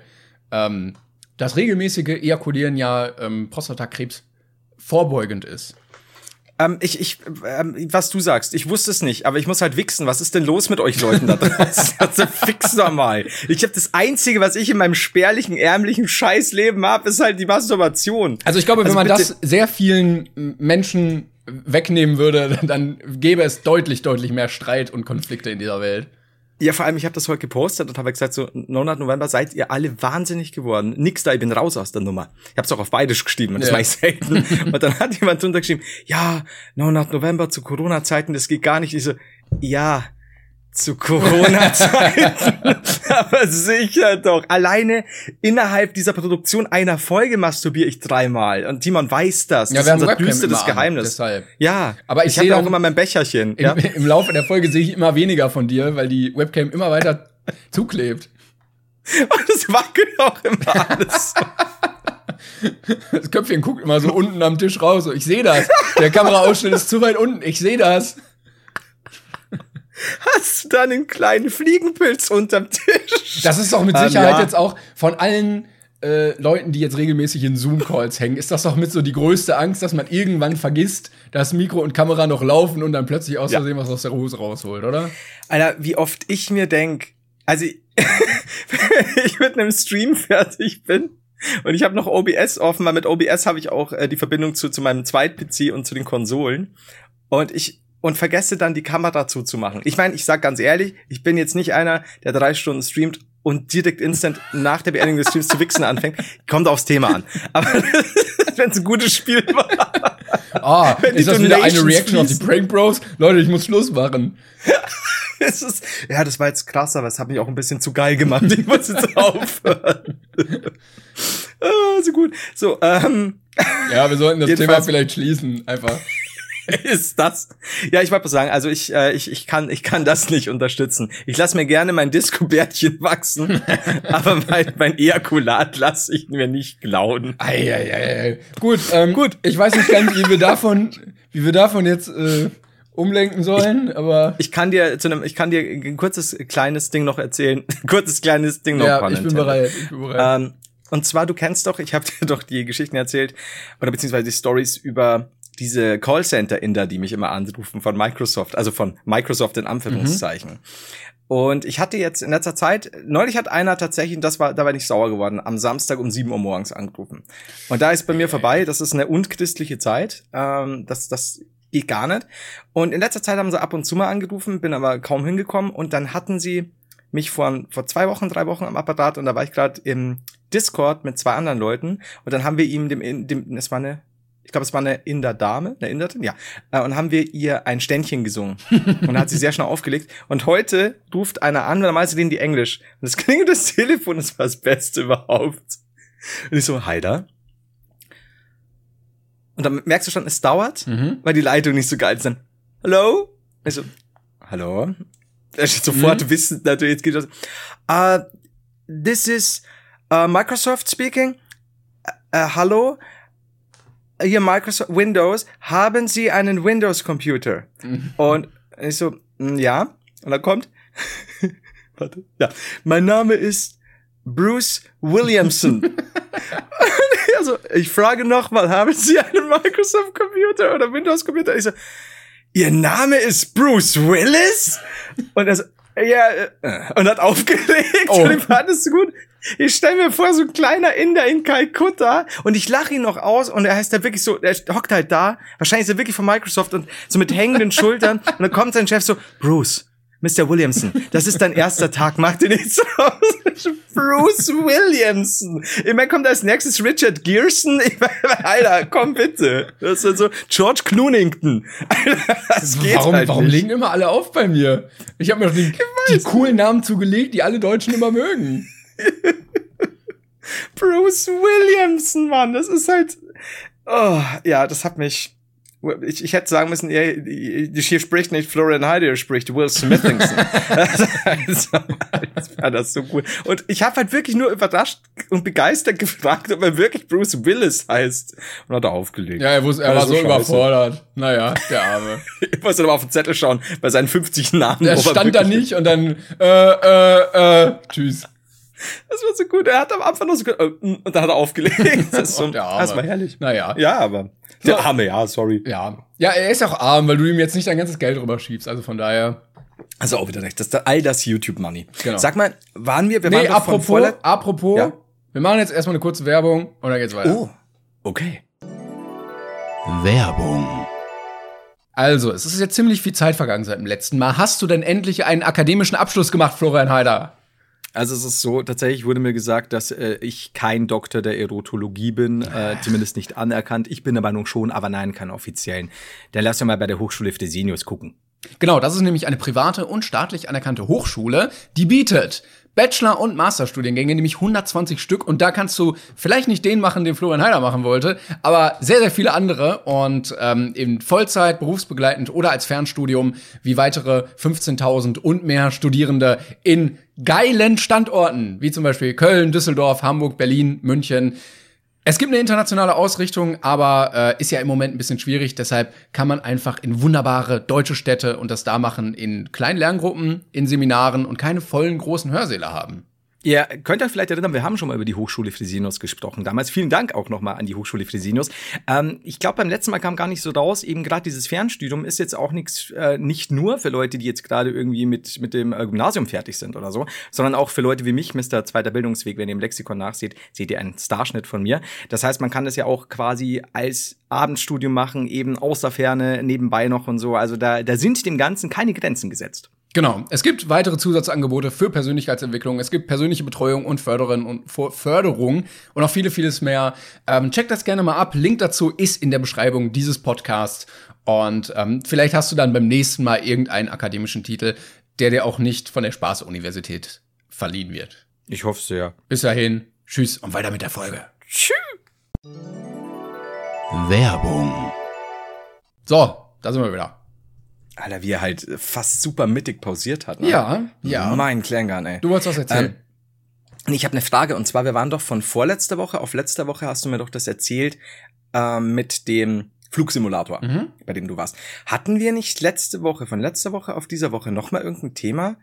ähm, das regelmäßige Ejakulieren ja ähm, Prostatakrebs vorbeugend ist. Ähm, ich, ich, ähm, was du sagst, ich wusste es nicht, aber ich muss halt wichsen. Was ist denn los mit euch Leuten da draußen? also fix doch mal. Ich habe das Einzige, was ich in meinem spärlichen, ärmlichen Scheißleben habe, ist halt die Masturbation. Also ich glaube, wenn Also man bitte- das sehr vielen Menschen wegnehmen würde, dann gäbe es deutlich, deutlich mehr Streit und Konflikte in dieser Welt. Ja, vor allem, ich habe das heute gepostet und habe gesagt, so 9. November seid ihr alle wahnsinnig geworden. Nix da, ich bin raus aus der Nummer. Ich habe es auch auf Beidisch geschrieben, das Ja. mache ich selten. und dann hat jemand drunter geschrieben, ja, 9. November zu Corona-Zeiten, das geht gar nicht. Ich so, ja, Zu Corona-Zeiten. Aber sicher doch. Alleine innerhalb dieser Produktion einer Folge masturbiere ich dreimal. Und Timon weiß das. Ja, das wir ist unser düsteres Geheimnis. deshalb. Ja, Aber ich ich habe auch immer mein Becherchen. Im, Ja? Im Laufe der Folge sehe ich immer weniger von dir, weil die Webcam immer weiter zuklebt. Und das wackelt auch immer alles. Das Köpfchen guckt immer so unten am Tisch raus. Ich sehe das. Der Kameraausschnitt ist zu weit unten. Ich sehe das. Hast du da einen kleinen Fliegenpilz unterm Tisch? Das ist doch mit Ähm, Sicherheit ja. jetzt auch von allen äh, Leuten, die jetzt regelmäßig in Zoom-Calls hängen, ist das doch mit so die größte Angst, dass man irgendwann vergisst, dass Mikro und Kamera noch laufen und dann plötzlich aus Ja. Versehen was aus der Hose rausholt, oder? Alter, wie oft ich mir denk, also ich, wenn ich mit einem Stream fertig bin und ich habe noch OBS offen, weil mit OBS habe ich auch äh, die Verbindung zu, zu meinem Zweit-PC und zu den Konsolen und ich und vergesse dann die Kamera zuzumachen. Ich meine, ich sag ganz ehrlich, ich bin jetzt nicht einer, der drei Stunden streamt und direkt instant nach der Beendigung des Streams zu wichsen anfängt. Kommt aufs Thema an. Aber wenn es ein gutes Spiel war, Ah, Wenn ist das wieder eine Reaction auf die fließen. Prank Bros? Leute, ich muss Schluss machen. es ist, ja, das war jetzt krass, aber es hat mich auch ein bisschen zu geil gemacht. Ich muss jetzt aufhören. ah, so gut. So, ähm, Ja, wir sollten das Thema vielleicht schließen. Einfach. ist das? Ja, ich wollte mal sagen, also ich, äh, ich, ich kann, ich kann das nicht unterstützen. Ich lasse mir gerne mein Disco-Bärtchen wachsen, aber mein, mein Ejakulat lasse ich mir nicht klauen. Eieiei. Gut, ähm, gut. Ich weiß nicht ganz, wie wir davon, wie wir davon jetzt äh, umlenken sollen, aber Ich kann dir zu einem, ich kann dir ein kurzes kleines Ding noch erzählen. kurzes kleines Ding noch. ja, ich bin bereit. Ich bin bereit. Ähm, und zwar, du kennst doch, ich habe dir doch die Geschichten erzählt, oder beziehungsweise die Stories über diese Callcenter-Inder, die mich immer anrufen von Microsoft, also von Microsoft in Anführungszeichen. Und ich hatte jetzt in letzter Zeit, neulich hat einer tatsächlich, und das war, da war ich sauer geworden, am Samstag um 7 Uhr morgens angerufen. Und da ist bei mir vorbei, das ist eine unchristliche Zeit, ähm, das, das geht gar nicht. Und in letzter Zeit haben sie ab und zu mal angerufen, bin aber kaum hingekommen und dann hatten sie mich vor, vor zwei Wochen, drei Wochen am Apparat und da war ich gerade im Discord mit zwei anderen Leuten und dann haben wir ihm dem, dem es war eine, ich glaube, es war eine Inder-Dame, eine Inderin, ja, äh, und haben wir ihr ein Ständchen gesungen und dann hat sie sehr schnell aufgelegt und heute ruft einer an, normalerweise reden die Englisch und es klingelt das Telefon, das war das Beste überhaupt. Und ich so, hi da. Und dann merkst du schon, es dauert, Mhm. weil die Leitung nicht so geil ist. Dann, hallo? Ich so, hallo? Er steht sofort Mhm. wissen, natürlich, jetzt geht das. Uh, this is uh, Microsoft speaking. Uh, hallo? Hier Microsoft Windows. Haben Sie einen Windows-Computer? Mhm. Und ich so, "Mm, ja. Und dann kommt, warte, ja, mein Name ist Bruce Williamson. also, ich frage nochmal, haben Sie einen Microsoft-Computer oder Windows-Computer? Ich so, Ihr Name ist Bruce Willis? Und er so, ja, äh, und hat aufgelegt Oh. und ich fand es so gut. Ich stell mir vor, so ein kleiner Inder in Kalkutta und ich lache ihn noch aus und er heißt da wirklich so, er hockt halt da, wahrscheinlich ist er wirklich von Microsoft und so mit hängenden Schultern und dann kommt sein Chef so, Bruce, Mr. Williamson, das ist dein erster Tag, mach dir nichts raus. Bruce Williamson. Meine, kommt als nächstes Richard Gearson. Alter, komm bitte. Das ist halt so George Cloonington. Alter, das geht warum halt warum nicht. legen immer alle auf bei mir? Ich habe mir doch die, die coolen Namen zugelegt, die alle Deutschen immer mögen. Bruce Williamson, Mann, das ist halt. Oh, ja, das hat mich. Ich, ich hätte sagen müssen, ja, hier spricht nicht Florian Heide, hier spricht Will Smithingson. also, das war das so gut. Und ich habe halt wirklich nur überrascht und begeistert gefragt, ob er wirklich Bruce Willis heißt. Und hat er aufgelegt. Ja, er, wusste, er war so so scheiße. überfordert. Naja, der Arme. Ich muss dann mal auf den Zettel schauen, bei seinen 50 Namen. Er stand da nicht und dann, äh, äh, äh, tschüss. Das war so gut. Er hat am Anfang noch so gut, äh, und dann hat er aufgelegt. Das, ist so, der Arme. das war herrlich. Naja. Ja, aber. Der Arme, ja, sorry. Ja. Ja, er ist auch arm, weil du ihm jetzt nicht dein ganzes Geld rüberschiebst. Also von daher. Also auch wieder recht. Das ist all das YouTube-Money. Genau. Sag mal, waren wir, wir waren Nee, von apropos, voller- apropos, Ja? wir machen jetzt erstmal eine kurze Werbung und dann geht's weiter. Oh, okay. Werbung. Also, es ist jetzt ziemlich viel Zeit vergangen seit dem letzten Mal. Hast du denn endlich einen akademischen Abschluss gemacht, Florian Heider? Also es ist so, tatsächlich wurde mir gesagt, dass äh, ich kein Doktor der Erotologie bin, äh, zumindest nicht anerkannt. Ich bin der Meinung schon, aber nein, keinen offiziellen. Der lass ja mal bei der Hochschule Fresenius gucken. Genau, das ist nämlich eine private und staatlich anerkannte Hochschule, die bietet Bachelor- und Masterstudiengänge, nämlich 120 Stück. Und da kannst du vielleicht nicht den machen, den Florian Heider machen wollte, aber sehr, sehr viele andere. Und ähm, in Vollzeit, berufsbegleitend oder als Fernstudium, wie weitere 15.000 und mehr Studierende in geilen Standorten, wie zum Beispiel Köln, Düsseldorf, Hamburg, Berlin, München. Es gibt eine internationale Ausrichtung, aber äh, ist ja im Moment ein bisschen schwierig. Deshalb kann man einfach in wunderbare deutsche Städte und das da machen in kleinen Lerngruppen, in Seminaren und keine vollen großen Hörsäle haben. Ihr könnt euch vielleicht erinnern, wir haben schon mal über die Hochschule Fresenius gesprochen. Damals vielen Dank auch nochmal an die Hochschule Fresenius. Ähm, ich glaube, beim letzten Mal kam gar nicht so raus, eben gerade dieses Fernstudium ist jetzt auch nichts, äh, nicht nur für Leute, die jetzt gerade irgendwie mit, mit dem äh, Gymnasium fertig sind oder so, sondern auch für Leute wie mich, Mr. Zweiter Bildungsweg. Wenn ihr im Lexikon nachseht, seht ihr einen Starschnitt von mir. Das heißt, man kann das ja auch quasi als Abendstudium machen, eben aus der Ferne, nebenbei noch und so. Also da, da sind dem Ganzen keine Grenzen gesetzt. Genau. Es gibt weitere Zusatzangebote für Persönlichkeitsentwicklung. Es gibt persönliche Betreuung und Förderin und Förderung und noch viele, vieles mehr. Ähm, checkt das gerne mal ab. Link dazu ist in der Beschreibung dieses Podcasts. Und ähm, vielleicht hast du dann beim nächsten Mal irgendeinen akademischen Titel, der dir auch nicht von der Spaß-Universität verliehen wird. Ich hoffe sehr. Bis dahin. Tschüss und weiter mit der Folge. Tschüss. Werbung. So, da sind wir wieder. Alter, wie er halt fast super mittig pausiert hat. Ne? Ja, ja. Mein Klängern, ey. Du wolltest was erzählen. Ähm, ich habe eine Frage und zwar, wir waren doch von vorletzter Woche auf letzter Woche, hast du mir doch das erzählt, ähm, mit dem Flugsimulator, mhm. bei dem du warst. Hatten wir nicht letzte Woche, von letzter Woche auf dieser Woche nochmal irgendein Thema,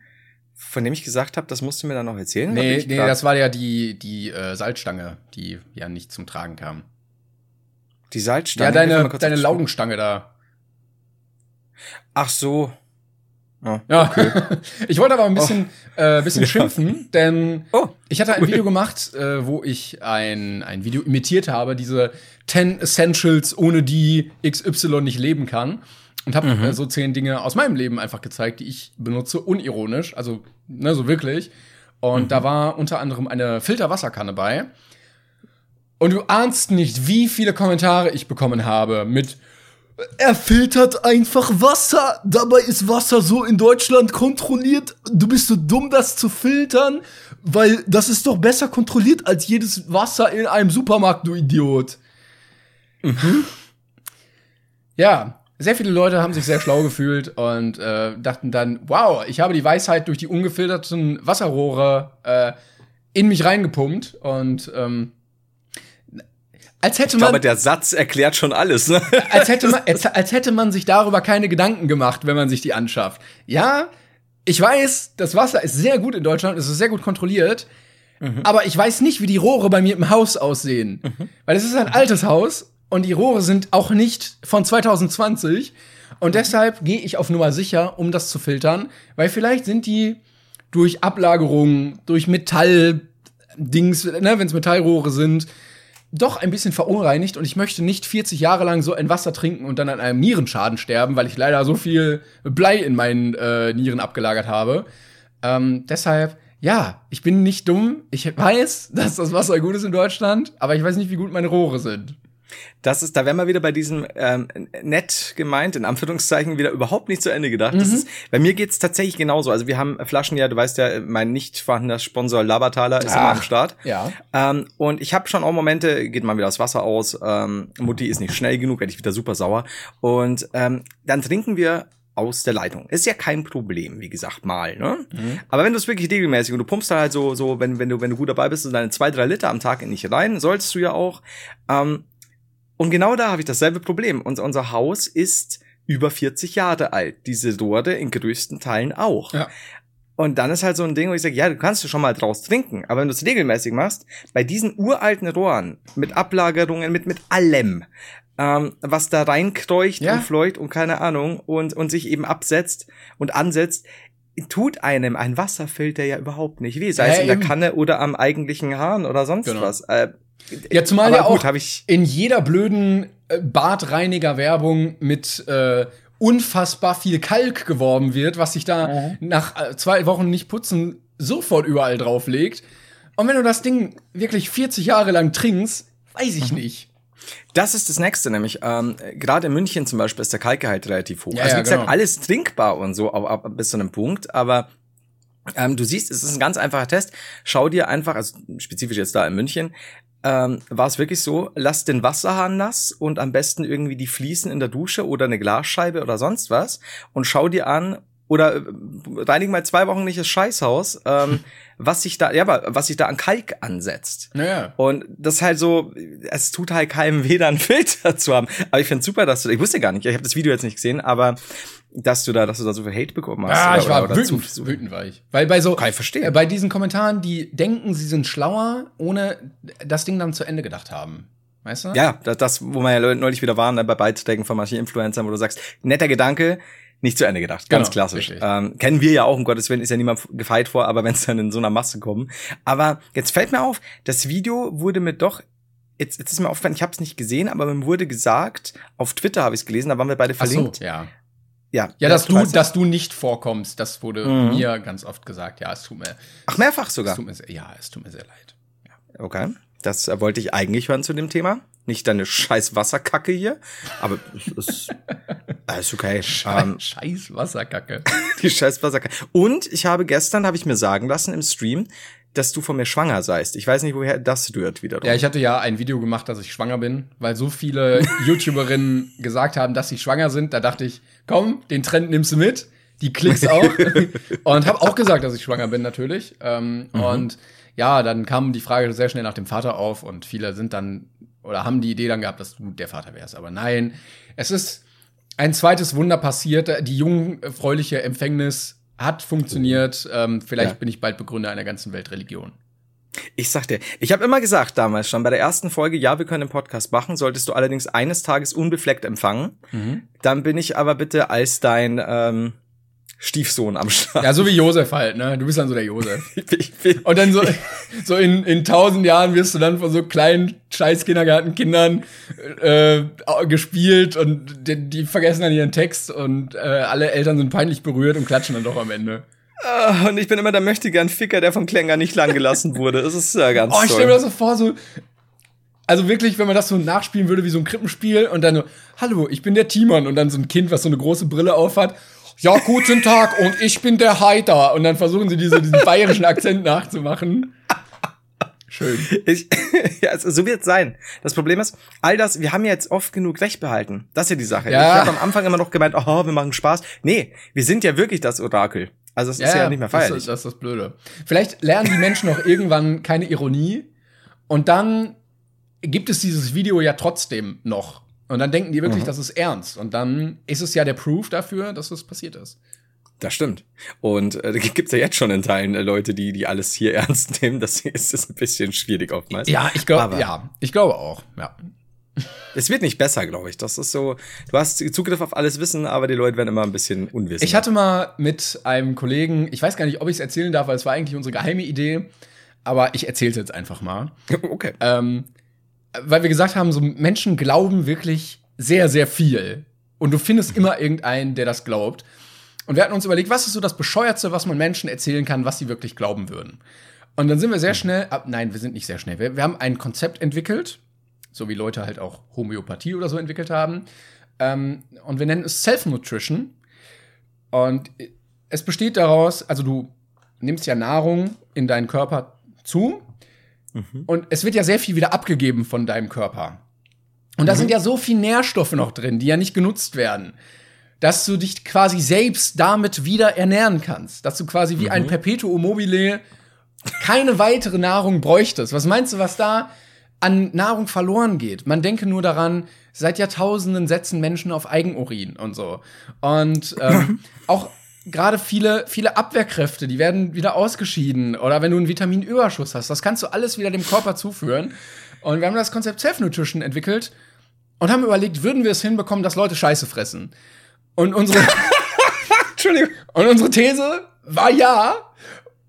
von dem ich gesagt habe, das musst du mir dann noch erzählen? Nee, nee, das war ja die, die äh, Salzstange, die ja nicht zum Tragen kam. Die Salzstange? Ja, deine, deine Laugenstange da. Ach so. Oh, ja, okay. ich wollte aber ein bisschen, oh. äh, bisschen ja. schimpfen, denn oh, ich hatte ein Video gemacht, äh, wo ich ein, ein Video imitiert habe, diese 10 Essentials, ohne die XY nicht leben kann. Und habe mhm. äh, so zehn Dinge aus meinem Leben einfach gezeigt, die ich benutze, unironisch, also ne, so wirklich. Und mhm. da war unter anderem eine Filterwasserkanne bei. Und du ahnst nicht, wie viele Kommentare ich bekommen habe mit er filtert einfach Wasser. Dabei ist Wasser so in Deutschland kontrolliert. Du bist so dumm, das zu filtern, weil das ist doch besser kontrolliert als jedes Wasser in einem Supermarkt, du Idiot. Mhm. Ja, sehr viele Leute haben sich sehr schlau gefühlt und äh, dachten dann, wow, ich habe die Weisheit durch die ungefilterten Wasserrohre äh, in mich reingepumpt und ähm, als hätte ich man, glaube, der Satz erklärt schon alles. Ne? Als, hätte man, als, als hätte man sich darüber keine Gedanken gemacht, wenn man sich die anschafft. Ja, ich weiß, das Wasser ist sehr gut in Deutschland, es ist sehr gut kontrolliert. Mhm. Aber ich weiß nicht, wie die Rohre bei mir im Haus aussehen. Mhm. Weil es ist ein altes Haus und die Rohre sind auch nicht von 2020. Und mhm. deshalb gehe ich auf Nummer sicher, um das zu filtern. Weil vielleicht sind die durch Ablagerungen, durch Metalldings, ne, wenn es Metallrohre sind, doch ein bisschen verunreinigt und ich möchte nicht 40 Jahre lang so ein Wasser trinken und dann an einem Nierenschaden sterben, weil ich leider so viel Blei in meinen äh, Nieren abgelagert habe. Ähm, deshalb, ja, ich bin nicht dumm. Ich weiß, dass das Wasser gut ist in Deutschland, aber ich weiß nicht, wie gut meine Rohre sind. Das ist, da wären wir wieder bei diesem ähm, nett gemeint, in Anführungszeichen, wieder überhaupt nicht zu Ende gedacht. Mhm. Das ist, bei mir geht's tatsächlich genauso. Also wir haben Flaschen, ja, du weißt ja, mein nicht vorhandener Sponsor Labertaler ist Ach, immer am Start. Ja. Ähm, und ich habe schon auch Momente, geht mal wieder das Wasser aus, ähm, Mutti ist nicht schnell genug, werde ich wieder super sauer. Und ähm, dann trinken wir aus der Leitung. Ist ja kein Problem, wie gesagt, mal, ne? Mhm. Aber wenn du es wirklich regelmäßig und du pumpst da halt so, so, wenn, wenn du, wenn du gut dabei bist, so deine zwei, drei Liter am Tag nicht rein, sollst du ja auch, ähm, und genau da habe ich dasselbe Problem. Und unser Haus ist über 40 Jahre alt. Diese Dorde in größten Teilen auch. Ja. Und dann ist halt so ein Ding, wo ich sage, ja, du kannst schon mal draus trinken, aber wenn du es regelmäßig machst, bei diesen uralten Rohren mit Ablagerungen, mit mit allem, ähm, was da reinkreucht ja. und fleucht und keine Ahnung und und sich eben absetzt und ansetzt, tut einem ein Wasserfilter ja überhaupt nicht weh, sei ja, es in der Kanne oder am eigentlichen Hahn oder sonst genau. was. Äh, ja, zumal ja auch in jeder blöden äh, Badreiniger-Werbung mit äh, unfassbar viel Kalk geworben wird, was sich da mhm. nach äh, zwei Wochen nicht putzen sofort überall drauflegt. Und wenn du das Ding wirklich 40 Jahre lang trinkst, weiß ich mhm. nicht. Das ist das nächste, nämlich ähm, gerade in München zum Beispiel ist der Kalkgehalt relativ hoch. Ja, also wie gesagt, genau. alles trinkbar und so, aber, aber bis zu einem Punkt, aber ähm, du siehst, es ist ein ganz einfacher Test. Schau dir einfach, also spezifisch jetzt da in München, ähm, war es wirklich so, lass den Wasserhahn nass und am besten irgendwie die Fliesen in der Dusche oder eine Glasscheibe oder sonst was und schau dir an oder äh, reinig mal zwei Wochen nicht das Scheißhaus, ähm, was sich da, ja, aber was sich da an Kalk ansetzt. Naja. Und das ist halt so, es tut halt keinem weh, da einen Filter zu haben. Aber ich finde super, dass du, ich wusste gar nicht, ich habe das Video jetzt nicht gesehen, aber dass du da, dass du da so viel Hate bekommen hast. Ah, oder- ich war oder- wütend, zu- wütend war ich. Weil bei so, Kann ich verstehen. äh, bei diesen Kommentaren, die denken, sie sind schlauer, ohne das Ding dann zu Ende gedacht haben. Weißt du? Ja, das, das, wo wir ja neulich wieder waren, ne, bei Beiträgen von manchen Influencern, wo du sagst, netter Gedanke, nicht zu Ende gedacht. Ganz Genau, klassisch. richtig. Ähm, kennen wir ja auch, um Gottes Willen ist ja niemand gefeit vor, aber wenn es dann in so einer Masse kommen. Aber jetzt fällt mir auf, das Video wurde mir doch, jetzt, jetzt ist mir aufgefallen, ich habe es nicht gesehen, aber mir wurde gesagt, auf Twitter habe ich es gelesen, da waren wir beide Ach so, verlinkt. ja. Ja, Ja, dass du, dass du nicht vorkommst, das wurde Mhm. mir ganz oft gesagt. Ja, es tut mir, Ach, mehrfach es sogar. tut mir sehr, ja, es tut mir sehr leid. Okay. Das äh, wollte ich eigentlich hören zu dem Thema. Nicht deine scheiß Wasserkacke hier. Aber es ist, äh, ist okay. Ähm, Scheiß Wasserkacke. die scheiß Wasserkacke. Und ich habe gestern, habe ich mir sagen lassen im Stream, dass du von mir schwanger seist. Ich weiß nicht, woher das rührt wiederum. Ja, ich hatte ja ein Video gemacht, dass ich schwanger bin, weil so viele YouTuberinnen gesagt haben, dass sie schwanger sind. Da dachte ich, komm, den Trend nimmst du mit, die Klicks auch. und habe auch gesagt, dass ich schwanger bin, natürlich. Ähm, Und ja, dann kam die Frage sehr schnell nach dem Vater auf und viele sind dann oder haben die Idee dann gehabt, dass du der Vater wärst. Aber nein, es ist ein zweites Wunder passiert. Die jungfräuliche Empfängnis hat funktioniert. Ähm, vielleicht Ja. bin ich bald Begründer einer ganzen Weltreligion. Ich sag dir, ich habe immer gesagt damals schon bei der ersten Folge, ja, wir können den Podcast machen, solltest du allerdings eines Tages unbefleckt empfangen. Dann bin ich aber bitte als dein ähm, Stiefsohn am Start. Ja, so wie Josef halt, ne? Du bist dann so der Josef. Und dann so, so in, in tausend Jahren wirst du dann von so kleinen scheiß Kindergartenkindern äh, gespielt und die, die vergessen dann ihren Text und äh, alle Eltern sind peinlich berührt und klatschen dann doch am Ende. Ah, und ich bin immer der möchtegern Ficker, der vom Klänger nicht lang gelassen wurde. Das ist ja ganz Oh, ich stelle mir das so vor, so. Also wirklich, wenn man das so nachspielen würde wie so ein Krippenspiel und dann so, hallo, ich bin der Timon und dann so ein Kind, was so eine große Brille aufhat. Ja, guten Tag und ich bin der Heider. Und dann versuchen sie diese, diesen bayerischen Akzent nachzumachen. Schön. Ich, ja, so wird es sein. Das Problem ist, all das, wir haben ja jetzt oft genug Recht behalten. Das ist ja die Sache. Ja. Ich habe am Anfang immer noch gemeint, oh, wir machen Spaß. Nee, wir sind ja wirklich das Orakel. Also es ist ja, nicht mehr Das feierlich. ist, das ist das Blöde. Vielleicht lernen die Menschen auch irgendwann keine Ironie und dann gibt es dieses Video ja trotzdem noch. Und dann denken die wirklich, Mhm. das ist ernst. Und dann ist es ja der Proof dafür, dass es passiert ist. Das stimmt. Und äh, da gibt's ja jetzt schon in Teilen äh, Leute, die die alles hier ernst nehmen. Deswegen ist es ein bisschen schwierig oftmals. Ja, ich glaube, ja, ich glaube auch. Ja. Es wird nicht besser, glaube ich. Das ist so, du hast Zugriff auf alles Wissen, aber die Leute werden immer ein bisschen unwissend. Ich hatte mal mit einem Kollegen, ich weiß gar nicht, ob ich es erzählen darf, weil es war eigentlich unsere geheime Idee, aber ich erzähle es jetzt einfach mal. okay. Ähm, weil wir gesagt haben, so Menschen glauben wirklich sehr, sehr viel. Und du findest immer irgendeinen, der das glaubt. Und wir hatten uns überlegt, was ist so das Bescheuerste, was man Menschen erzählen kann, was sie wirklich glauben würden. Und dann sind wir sehr schnell, ab, nein, wir sind nicht sehr schnell. Wir, wir haben ein Konzept entwickelt, so wie Leute halt auch Homöopathie oder so entwickelt haben. Ähm, und wir nennen es Self-Nutrition. Und es besteht daraus, also du nimmst ja Nahrung in deinen Körper zu und es wird ja sehr viel wieder abgegeben von deinem Körper. Und da sind ja so viel Nährstoffe noch drin, die ja nicht genutzt werden, dass du dich quasi selbst damit wieder ernähren kannst. Dass du quasi wie ein Perpetuum mobile keine weitere Nahrung bräuchtest. Was meinst du, was da an Nahrung verloren geht? Man denke nur daran, seit Jahrtausenden setzen Menschen auf Eigenurin und so. Und ähm, auch gerade viele, viele Abwehrkräfte, die werden wieder ausgeschieden. Oder wenn du einen Vitaminüberschuss hast, das kannst du alles wieder dem Körper zuführen. Und wir haben das Konzept Self-Nutrition entwickelt und haben überlegt, würden wir es hinbekommen, dass Leute Scheiße fressen? Und unsere, Entschuldigung. und unsere These war ja.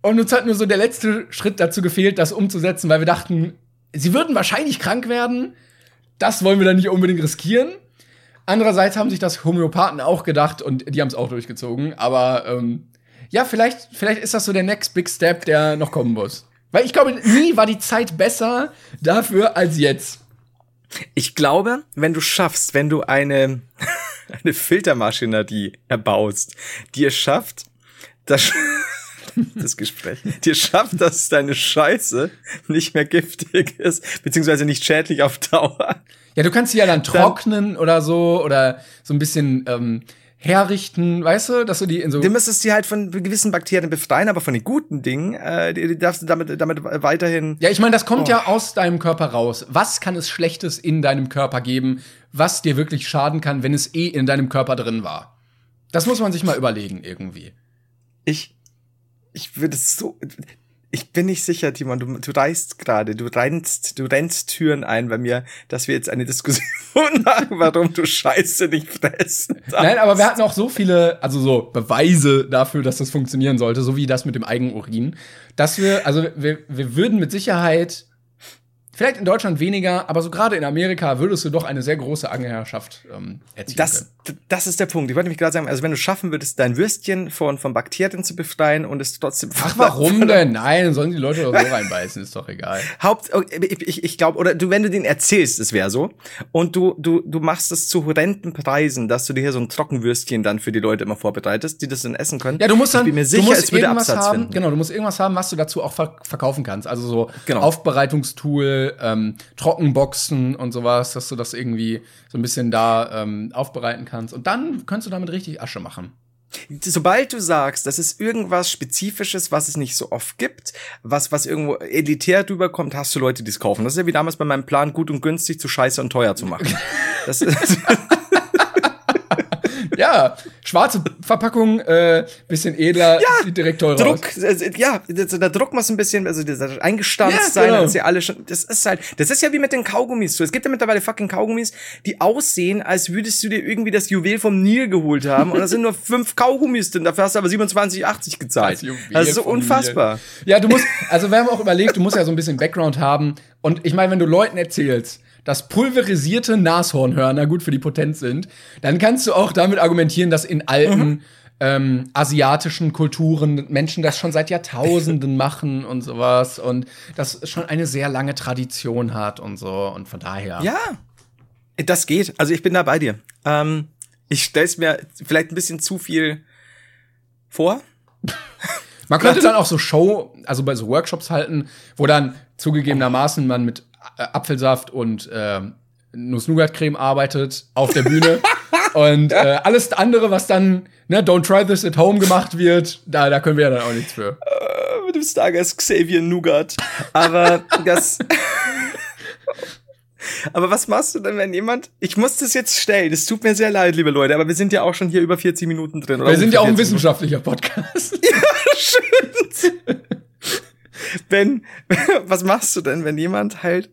Und uns hat nur so der letzte Schritt dazu gefehlt, das umzusetzen, weil wir dachten, sie würden wahrscheinlich krank werden. Das wollen wir dann nicht unbedingt riskieren. Andererseits haben sich das Homöopathen auch gedacht und die haben es auch durchgezogen. Aber ähm, ja, vielleicht, vielleicht ist das so der next big step, der noch kommen muss. Weil ich glaube, nie war die Zeit besser dafür als jetzt. Ich glaube, wenn du schaffst, wenn du eine, eine Filtermaschinerie erbaust, die es schafft, das, das Gespräch, es schafft, dass deine Scheiße nicht mehr giftig ist, beziehungsweise nicht schädlich auf Dauer. Ja, du kannst sie ja dann trocknen dann, oder so oder so ein bisschen ähm, herrichten, weißt du, dass du die in so. Du müsstest die halt von gewissen Bakterien befreien, aber von den guten Dingen, äh, die, die darfst du damit, damit weiterhin. Ja, ich meine, das kommt oh. ja aus deinem Körper raus. Was kann es Schlechtes in deinem Körper geben, was dir wirklich schaden kann, wenn es eh in deinem Körper drin war? Das muss man sich mal überlegen, irgendwie. Ich, ich würde es so, ich bin nicht sicher, Timon, du, du reist gerade, du rennst, du rennst Türen ein bei mir, dass wir jetzt eine Diskussion haben, warum du Scheiße nicht fressen darfst. Nein, aber wir hatten auch so viele, also so Beweise dafür, dass das funktionieren sollte, so wie das mit dem Eigenurin, dass wir, also wir, wir würden mit Sicherheit Vielleicht in Deutschland weniger, aber so gerade in Amerika würdest du doch eine sehr große Angeherrschaft ähm, erzielen das, können. Das ist der Punkt. Ich wollte nämlich gerade sagen, also wenn du schaffen würdest, dein Würstchen von, von Bakterien zu befreien und es trotzdem. Ach, warum denn? Nein, sollen die Leute doch so reinbeißen, ist doch egal. Haupt, ich, ich, ich glaube, oder du, wenn du den erzählst, es wäre so, und du, du, du machst es zu horrenden Preisen, dass du dir hier so ein Trockenwürstchen dann für die Leute immer vorbereitest, die das dann essen können. Ja, du musst dann, ich bin mir sicher, du musst es würde irgendwas Absatz haben, finden. genau, du musst irgendwas haben, was du dazu auch verkaufen kannst. Also so Genau. Aufbereitungstool, ähm, Trockenboxen und sowas, dass du das irgendwie so ein bisschen da ähm, aufbereiten kannst. Und dann kannst du damit richtig Asche machen. Sobald du sagst, das ist irgendwas Spezifisches, was es nicht so oft gibt, was, was irgendwo elitär drüber kommt, hast du Leute, die es kaufen. Das ist ja wie damals bei meinem Plan, gut und günstig zu scheiße und teuer zu machen. Das ist, Ja, schwarze Verpackung, äh, bisschen edler, Ja, sieht direkt teurer Druck, aus. also, ja, der Druck muss ein bisschen, also dieser eingestanzt Ja, sein, genau. dass sie alle schon, das ist halt, das ist ja wie mit den Kaugummis. So, es gibt ja mittlerweile fucking Kaugummis, die aussehen, als würdest du dir irgendwie das Juwel vom Nil geholt haben und da sind nur fünf Kaugummis drin, dafür hast du aber 27,80 gezahlt. Das ist so unfassbar. Nil. Ja, du musst, also wir haben auch überlegt, du musst ja so ein bisschen Background haben. Und ich meine, wenn du Leuten erzählst, dass pulverisierte Nashornhörner gut für die Potenz sind, dann kannst du auch damit argumentieren, dass in alten ähm, asiatischen Kulturen Menschen das schon seit Jahrtausenden machen und sowas und das schon eine sehr lange Tradition hat und so und von daher. Ja, das geht. Also ich bin da bei dir. Ähm, ich stell's mir vielleicht ein bisschen zu viel vor. Man könnte dann auch so Show, also bei so Workshops halten, wo dann zugegebenermaßen man mit Apfelsaft und ähm, Nuss-Nougat-Creme arbeitet auf der Bühne. und äh, alles andere, was dann, ne, Don't Try This at Home gemacht wird, da, da können wir ja dann auch nichts für. Äh, mit dem Stargast Xavier Nougat. Aber das. Aber was machst du denn, wenn jemand. Ich muss das jetzt stellen. Es tut mir sehr leid, liebe Leute, aber wir sind ja auch schon hier über 40 Minuten drin. oder Wir sind ja auch ein ungefähr 40 wissenschaftlicher Podcast. wenn, was machst du denn, wenn jemand halt,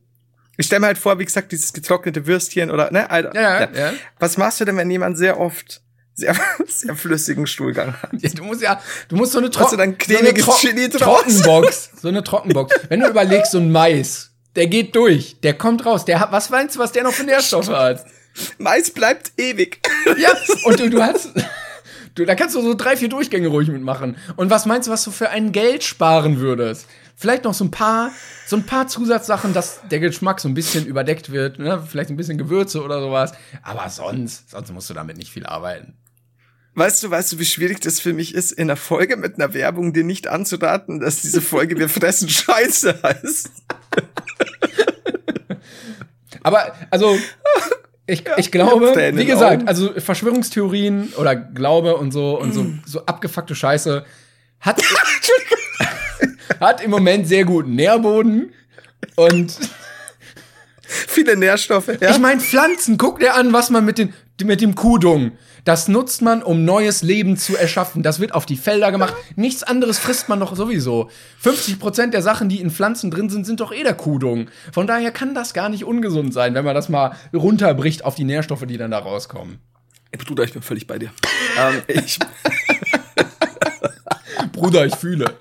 ich stell mir halt vor, wie gesagt, dieses getrocknete Würstchen oder, ne, Alter, Ja, ja. Was machst du denn, wenn jemand sehr oft sehr, sehr flüssigen Stuhlgang hat? Ja, du musst ja, du musst so eine, Hast Tro so eine Tro Chili draus? Trockenbox, so eine Trockenbox. Wenn du überlegst, so ein Mais, der geht durch, der kommt raus, der hat, was meinst du, was der noch für Nährstoffe hat? Mais bleibt ewig. Ja, und du, du hast, du, da kannst du so drei, vier Durchgänge ruhig mitmachen. Und was meinst du, was du für ein Geld sparen würdest? Vielleicht noch so ein paar, so ein paar Zusatzsachen, dass der Geschmack so ein bisschen überdeckt wird, ne? Vielleicht ein bisschen Gewürze oder sowas. Aber sonst, sonst musst du damit nicht viel arbeiten. Weißt du, weißt du, wie schwierig das für mich ist, in einer Folge mit einer Werbung dir nicht anzuraten, dass diese Folge Wir fressen Scheiße heißt? Aber, also, ich, ich glaube, wie gesagt, Augen. also Verschwörungstheorien oder Glaube und so und so, so abgefuckte Scheiße hat, hat im Moment sehr guten Nährboden und Viele Nährstoffe. Ja? Ich meine, Pflanzen, guck dir an, was man mit, den, mit dem Kuhdung. Das nutzt man, um neues Leben zu erschaffen. Das wird auf die Felder gemacht. Nichts anderes frisst man doch sowieso. 50% der Sachen, die in Pflanzen drin sind, sind doch eh der. Von daher kann das gar nicht ungesund sein, wenn man das mal runterbricht auf die Nährstoffe, die dann da rauskommen. Bruder, ich bin völlig bei dir. ähm, ich, Bruder, ich fühle.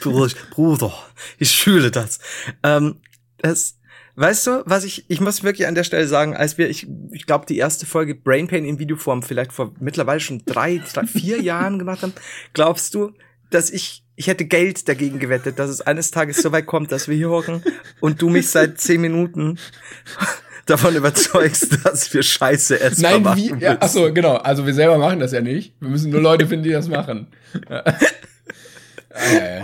Bruder, ich, Bruder, ich fühle das. Ähm, das. Weißt du, was ich, ich muss wirklich an der Stelle sagen, als wir, ich, ich glaube, die erste Folge Brain Pain in Videoform vielleicht vor mittlerweile schon drei, drei vier Jahren gemacht haben, glaubst du, dass ich, ich hätte Geld dagegen gewettet, dass es eines Tages so weit kommt, dass wir hier hocken und du mich seit zehn Minuten davon überzeugst, dass wir Scheiße essen. Nein, wie? Ja, achso, genau. Also wir selber machen das ja nicht. Wir müssen nur Leute finden, die das machen. Ah, ja, ja.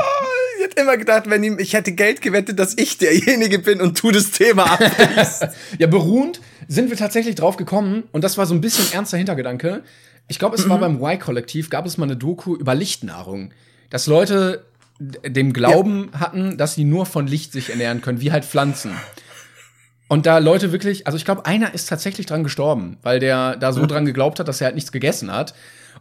Immer gedacht, wenn ihm, ich hätte Geld gewettet, dass ich derjenige bin und tu das Thema ab. ja, beruhend sind wir tatsächlich drauf gekommen und das war so ein bisschen ernster Hintergedanke. Ich glaube, es mhm. war beim Y-Kollektiv, gab es mal eine Doku über Lichtnahrung. Dass Leute dem Glauben ja. hatten, dass sie nur von Licht sich ernähren können, wie halt Pflanzen. Und da Leute wirklich, also ich glaube, einer ist tatsächlich dran gestorben, weil der da so mhm. dran geglaubt hat, dass er halt nichts gegessen hat.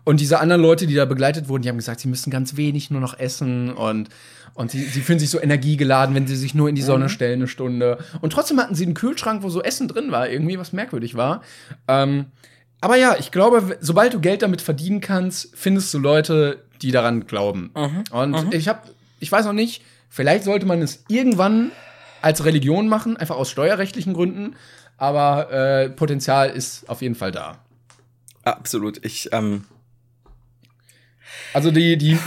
Und diese anderen Leute, die da begleitet wurden, die haben gesagt, sie müssen ganz wenig nur noch essen und, und sie, sie fühlen sich so energiegeladen, wenn sie sich nur in die Sonne mhm. stellen eine Stunde. Und trotzdem hatten sie einen Kühlschrank, wo so Essen drin war, irgendwie, was merkwürdig war. Ähm, aber ja, ich glaube, sobald du Geld damit verdienen kannst, findest du Leute, die daran glauben. Mhm. Und mhm. ich habe, ich weiß noch nicht, vielleicht sollte man es irgendwann als Religion machen, einfach aus steuerrechtlichen Gründen. Aber äh, Potenzial ist auf jeden Fall da. Absolut. Ich, ähm also die, die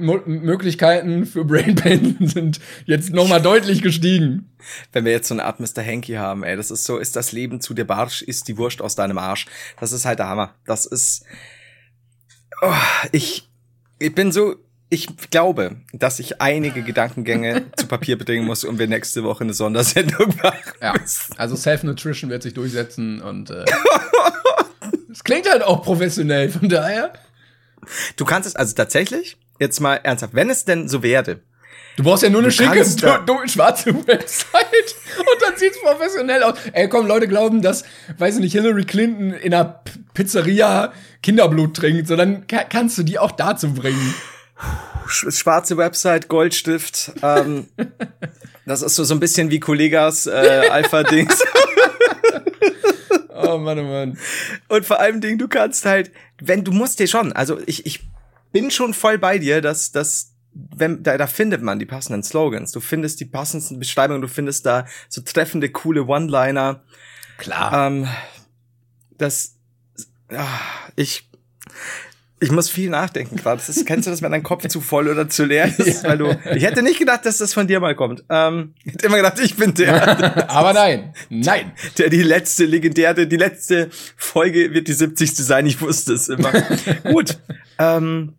Merch-Möglichkeiten für Brain Pain sind jetzt noch mal deutlich gestiegen. Wenn wir jetzt so eine Art Mr. Hanky haben, ey, das ist so, ist das Leben zu dir Barsch, ist die Wurst aus deinem Arsch. Das ist halt der Hammer. Das ist, oh, ich, ich bin so, ich glaube, dass ich einige Gedankengänge zu Papier bringen muss und wir nächste Woche eine Sondersendung machen. Ja, also Self-Nutrition wird sich durchsetzen und äh, es klingt halt auch professionell, von daher. Du kannst es also tatsächlich, jetzt mal ernsthaft, wenn es denn so werde. Du brauchst ja nur eine schicke, schwarze Website und dann sieht's professionell aus. Ey, komm, Leute glauben, dass, weiß ich nicht, Hillary Clinton in einer Pizzeria Kinderblut trinkt, sondern kannst du die auch dazu bringen. Schwarze Website, Goldstift, ähm, das ist so, so ein bisschen wie Kollegas äh, Alpha-Dings. oh Mann, oh Mann. Und vor allem Ding, du kannst halt, wenn du musst dir schon, also ich, ich bin schon voll bei dir, dass, dass wenn, da, da findet man die passenden Slogans, du findest die passenden Beschreibungen, du findest da so treffende, coole One-Liner. Klar. Ähm, das, ach, ich, ich muss viel nachdenken gerade. Kennst du das, wenn dein Kopf zu voll oder zu leer ist? Weil du, ich hätte nicht gedacht, dass das von dir mal kommt. Ähm, ich hätte immer gedacht, ich bin der. Aber nein, nein. Der die letzte legendäre, die letzte Folge wird die 70. sein. Ich wusste es immer. Gut. Ähm,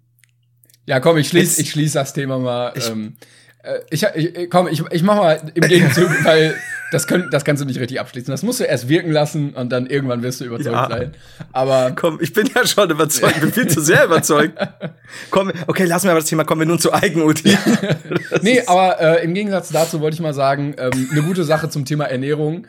ja, komm, ich schließe ich schließ das Thema mal. Ich, ähm, äh, ich, ich, komm, ich, ich mach mal im Gegenzug, weil das, können, das kannst du nicht richtig abschließen. Das musst du erst wirken lassen und dann irgendwann wirst du überzeugt ja. sein. Aber komm, ich bin ja schon überzeugt, ich bin viel zu sehr überzeugt. komm, okay, lassen wir aber das Thema, kommen wir nun zu Eigenutil. nee, aber äh, im Gegensatz dazu wollte ich mal sagen, ähm, eine gute Sache zum Thema Ernährung.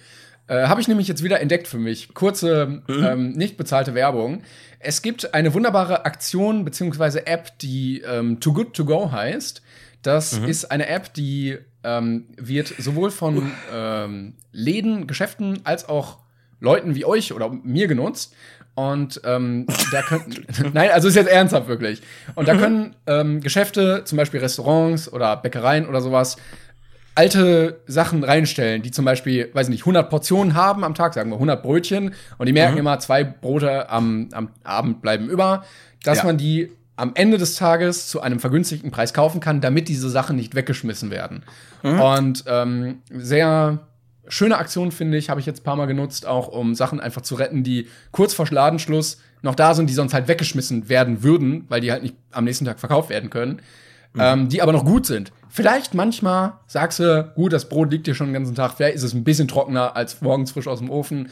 Äh, Habe ich nämlich jetzt wieder entdeckt für mich. Kurze, mhm. ähm, nicht bezahlte Werbung. Es gibt eine wunderbare Aktion beziehungsweise App, die ähm, Too Good To Go heißt. Das mhm. ist eine App, die ähm, wird sowohl von ähm, Läden, Geschäften als auch Leuten wie euch oder mir genutzt. Und ähm, da können, nein, also ist jetzt ernsthaft wirklich. Und da mhm. können ähm, Geschäfte, zum Beispiel Restaurants oder Bäckereien oder sowas, alte Sachen reinstellen, die zum Beispiel, weiß nicht, 100 Portionen haben am Tag, sagen wir 100 Brötchen, und die merken mhm. immer, zwei Brote am, am Abend bleiben über, dass ja. man die am Ende des Tages zu einem vergünstigten Preis kaufen kann, damit diese Sachen nicht weggeschmissen werden. Mhm. Und ähm, sehr schöne Aktion, finde ich, habe ich jetzt ein paar Mal genutzt, auch um Sachen einfach zu retten, die kurz vor Ladenschluss noch da sind, die sonst halt weggeschmissen werden würden, weil die halt nicht am nächsten Tag verkauft werden können, mhm. ähm, die aber noch gut sind. Vielleicht manchmal sagst du, gut, das Brot liegt hier schon den ganzen Tag, vielleicht ist es ein bisschen trockener als morgens frisch aus dem Ofen,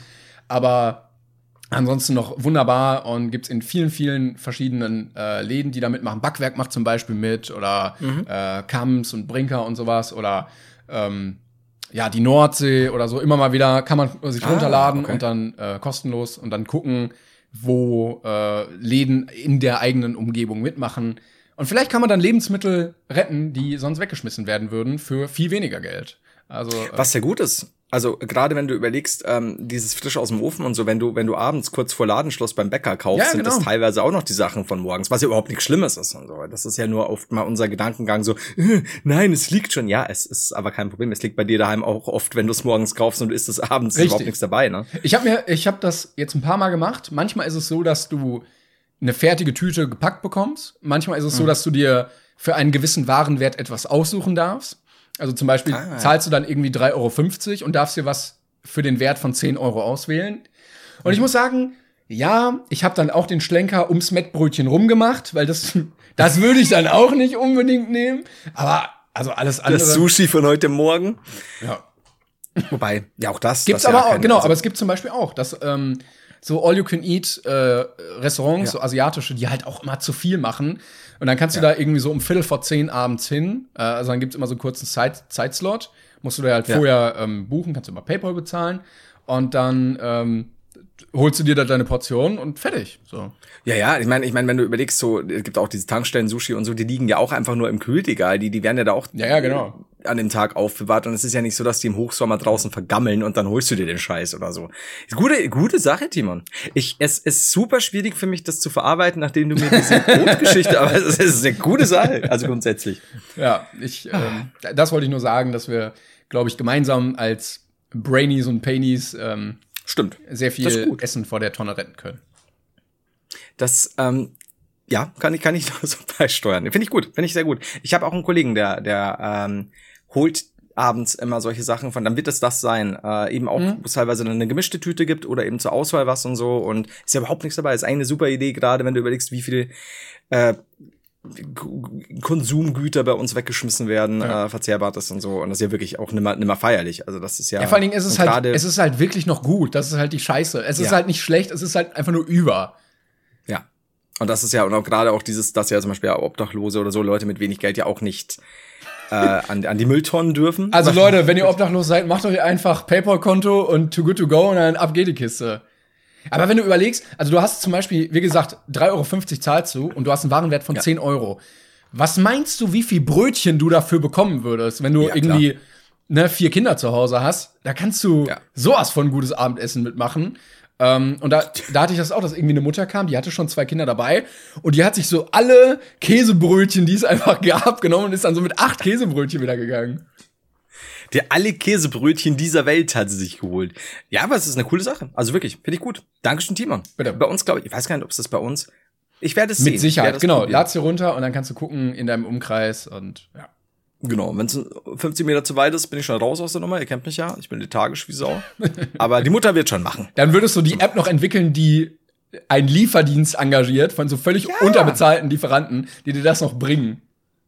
aber Ansonsten noch wunderbar und gibt's in vielen, vielen verschiedenen äh, Läden, die da mitmachen. Backwerk macht zum Beispiel mit oder mhm. äh, Kams und Brinker und sowas oder ähm, ja, die Nordsee oder so. Immer mal wieder kann man sich ah, runterladen okay. und dann äh, kostenlos und dann gucken, wo äh, Läden in der eigenen Umgebung mitmachen. Und vielleicht kann man dann Lebensmittel retten, die sonst weggeschmissen werden würden, für viel weniger Geld. Also, äh, Was sehr gut ist also gerade wenn du überlegst, ähm, dieses frisch aus dem Ofen und so, wenn du, wenn du abends kurz vor Ladenschluss beim Bäcker kaufst, ja, sind das genau. teilweise auch noch die Sachen von morgens, was ja überhaupt nichts Schlimmes ist und so. Das ist ja nur oft mal unser Gedankengang so, äh, nein, es liegt schon. Ja, es ist aber kein Problem. Es liegt bei dir daheim auch oft, wenn du es morgens kaufst und du isst es abends, Richtig. ist überhaupt nichts dabei, ne? Ich habe mir, ich habe das jetzt ein paar Mal gemacht. Manchmal ist es so, dass du eine fertige Tüte gepackt bekommst. Manchmal ist es mhm. so, dass du dir für einen gewissen Warenwert etwas aussuchen darfst. Also zum Beispiel ah. zahlst du dann irgendwie 3,50 Euro und darfst dir was für den Wert von 10 Euro auswählen. Und ich muss sagen, ja, ich habe dann auch den Schlenker ums Mettbrötchen rumgemacht, weil das, das würde ich dann auch nicht unbedingt nehmen. Aber also alles andere. Das Sushi von heute Morgen. Ja. Wobei, ja, auch das. Gibt's das aber ja auch, genau, also- aber es gibt zum Beispiel auch, dass ähm, so All-You-Can-Eat äh, Restaurants, Ja. so asiatische, die halt auch immer zu viel machen. Und dann kannst du da irgendwie so um Viertel vor zehn abends hin. Äh, also dann gibt's immer so einen kurzen Zeit Zeitslot. Musst du da halt Ja. vorher ähm, buchen, kannst du über PayPal bezahlen. Und dann ähm, holst du dir da deine Portion und fertig. So. Ja, ja, ich meine, ich meine, wenn du überlegst, so, es gibt auch diese Tankstellen-Sushi und so, die liegen ja auch einfach nur im Kühlregal, die, die werden ja da auch Ja, ja, genau. An dem Tag aufbewahrt und es ist ja nicht so, dass die im Hochsommer draußen vergammeln und dann holst du dir den Scheiß oder so. Gute, gute Sache, Timon. Ich, es ist super schwierig für mich, das zu verarbeiten, nachdem du mir diese Brotgeschichte, aber es ist eine gute Sache, also grundsätzlich. Ja, ich, ähm, das wollte ich nur sagen, dass wir, glaube ich, gemeinsam als Brainies und Painies ähm, Stimmt. sehr viel. Essen vor der Tonne retten können. Das, ähm, ja, kann ich, kann ich so beisteuern. Finde ich gut, finde ich sehr gut. Ich habe auch einen Kollegen, der, der ähm, holt abends immer solche Sachen von, dann wird es das sein. Äh, eben auch, wo es teilweise dann eine gemischte Tüte gibt oder eben zur Auswahl was und so. Und ist ja überhaupt nichts dabei. Ist eine super Idee, gerade wenn du überlegst, wie viel äh, Konsumgüter bei uns weggeschmissen werden, Ja. äh, verzehrbares und so. Und das ist ja wirklich auch nimmer, nimmer feierlich. Also das ist ja. Ja, vor allen Dingen ist es halt, gerade- es ist halt wirklich noch gut. Das ist halt die Scheiße. Es ist Ja. halt nicht schlecht, es ist halt einfach nur über. Ja. Und das ist ja, und auch gerade auch dieses, dass ja zum Beispiel Obdachlose oder so Leute mit wenig Geld ja auch nicht äh, an, an die Mülltonnen dürfen. Also Leute, wenn ihr obdachlos seid, macht euch einfach PayPal-Konto und Too Good To Go und dann ab geht die Kiste. Aber wenn du überlegst, also du hast zum Beispiel, wie gesagt, 3,50 Euro zahlst du und du hast einen Warenwert von 10 Euro. Was meinst du, wie viel Brötchen du dafür bekommen würdest, wenn du Ja, irgendwie ne, vier Kinder zu Hause hast? Da kannst du Ja. sowas von gutes Abendessen mitmachen. Ähm, und da, da hatte ich das auch, dass irgendwie eine Mutter kam, die hatte schon zwei Kinder dabei und die hat sich so alle Käsebrötchen, die es einfach gab, genommen und ist dann so mit acht Käsebrötchen wieder gegangen. Der alle Käsebrötchen dieser Welt hat sie sich geholt. Ja, aber es ist eine coole Sache. Also wirklich, finde ich gut. Dankeschön, Timon. Bitte. Bei uns, glaube ich, ich weiß gar nicht, ob es das bei uns. Ich werde es sehen. Mit Ich werde Sicherheit, genau. probieren. Lad's dir runter und dann kannst du gucken in deinem Umkreis und ja. Genau, wenn es 50 Meter zu weit ist, bin ich schon raus aus der Nummer. Ihr kennt mich ja. Ich bin lethargisch wie Sau. aber die Mutter wird schon machen. Dann würdest du die App noch entwickeln, die einen Lieferdienst engagiert von so völlig Ja. unterbezahlten Lieferanten, die dir das noch bringen.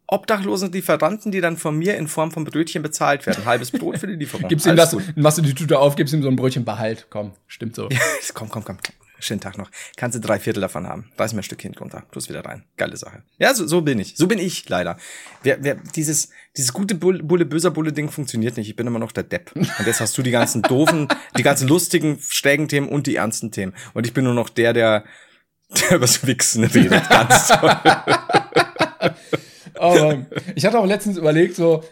Obdachlosen Lieferanten, die dann von mir in Form von Brötchen bezahlt werden. Halbes Brot für die Lieferung. Gibst ihm das, machst du die Tüte auf, gibst ihm so ein Brötchen Behalt. Komm, stimmt so. komm, komm, komm. Schönen Tag noch. Kannst du drei Viertel davon haben. Reiß mir ein Stückchen runter. Tu's wieder rein. Geile Sache. Ja, so, so bin ich. So bin ich, leider. Wer, wer, dieses, dieses gute Bulle, Bulle, böser Bulle-Ding funktioniert nicht. Ich bin immer noch der Depp. Und jetzt hast du die ganzen doofen, die ganzen lustigen, schrägen Themen und die ernsten Themen. Und ich bin nur noch der, der, der übers Wichsen redet. Ganz toll. Aber ich hatte auch letztens überlegt, so,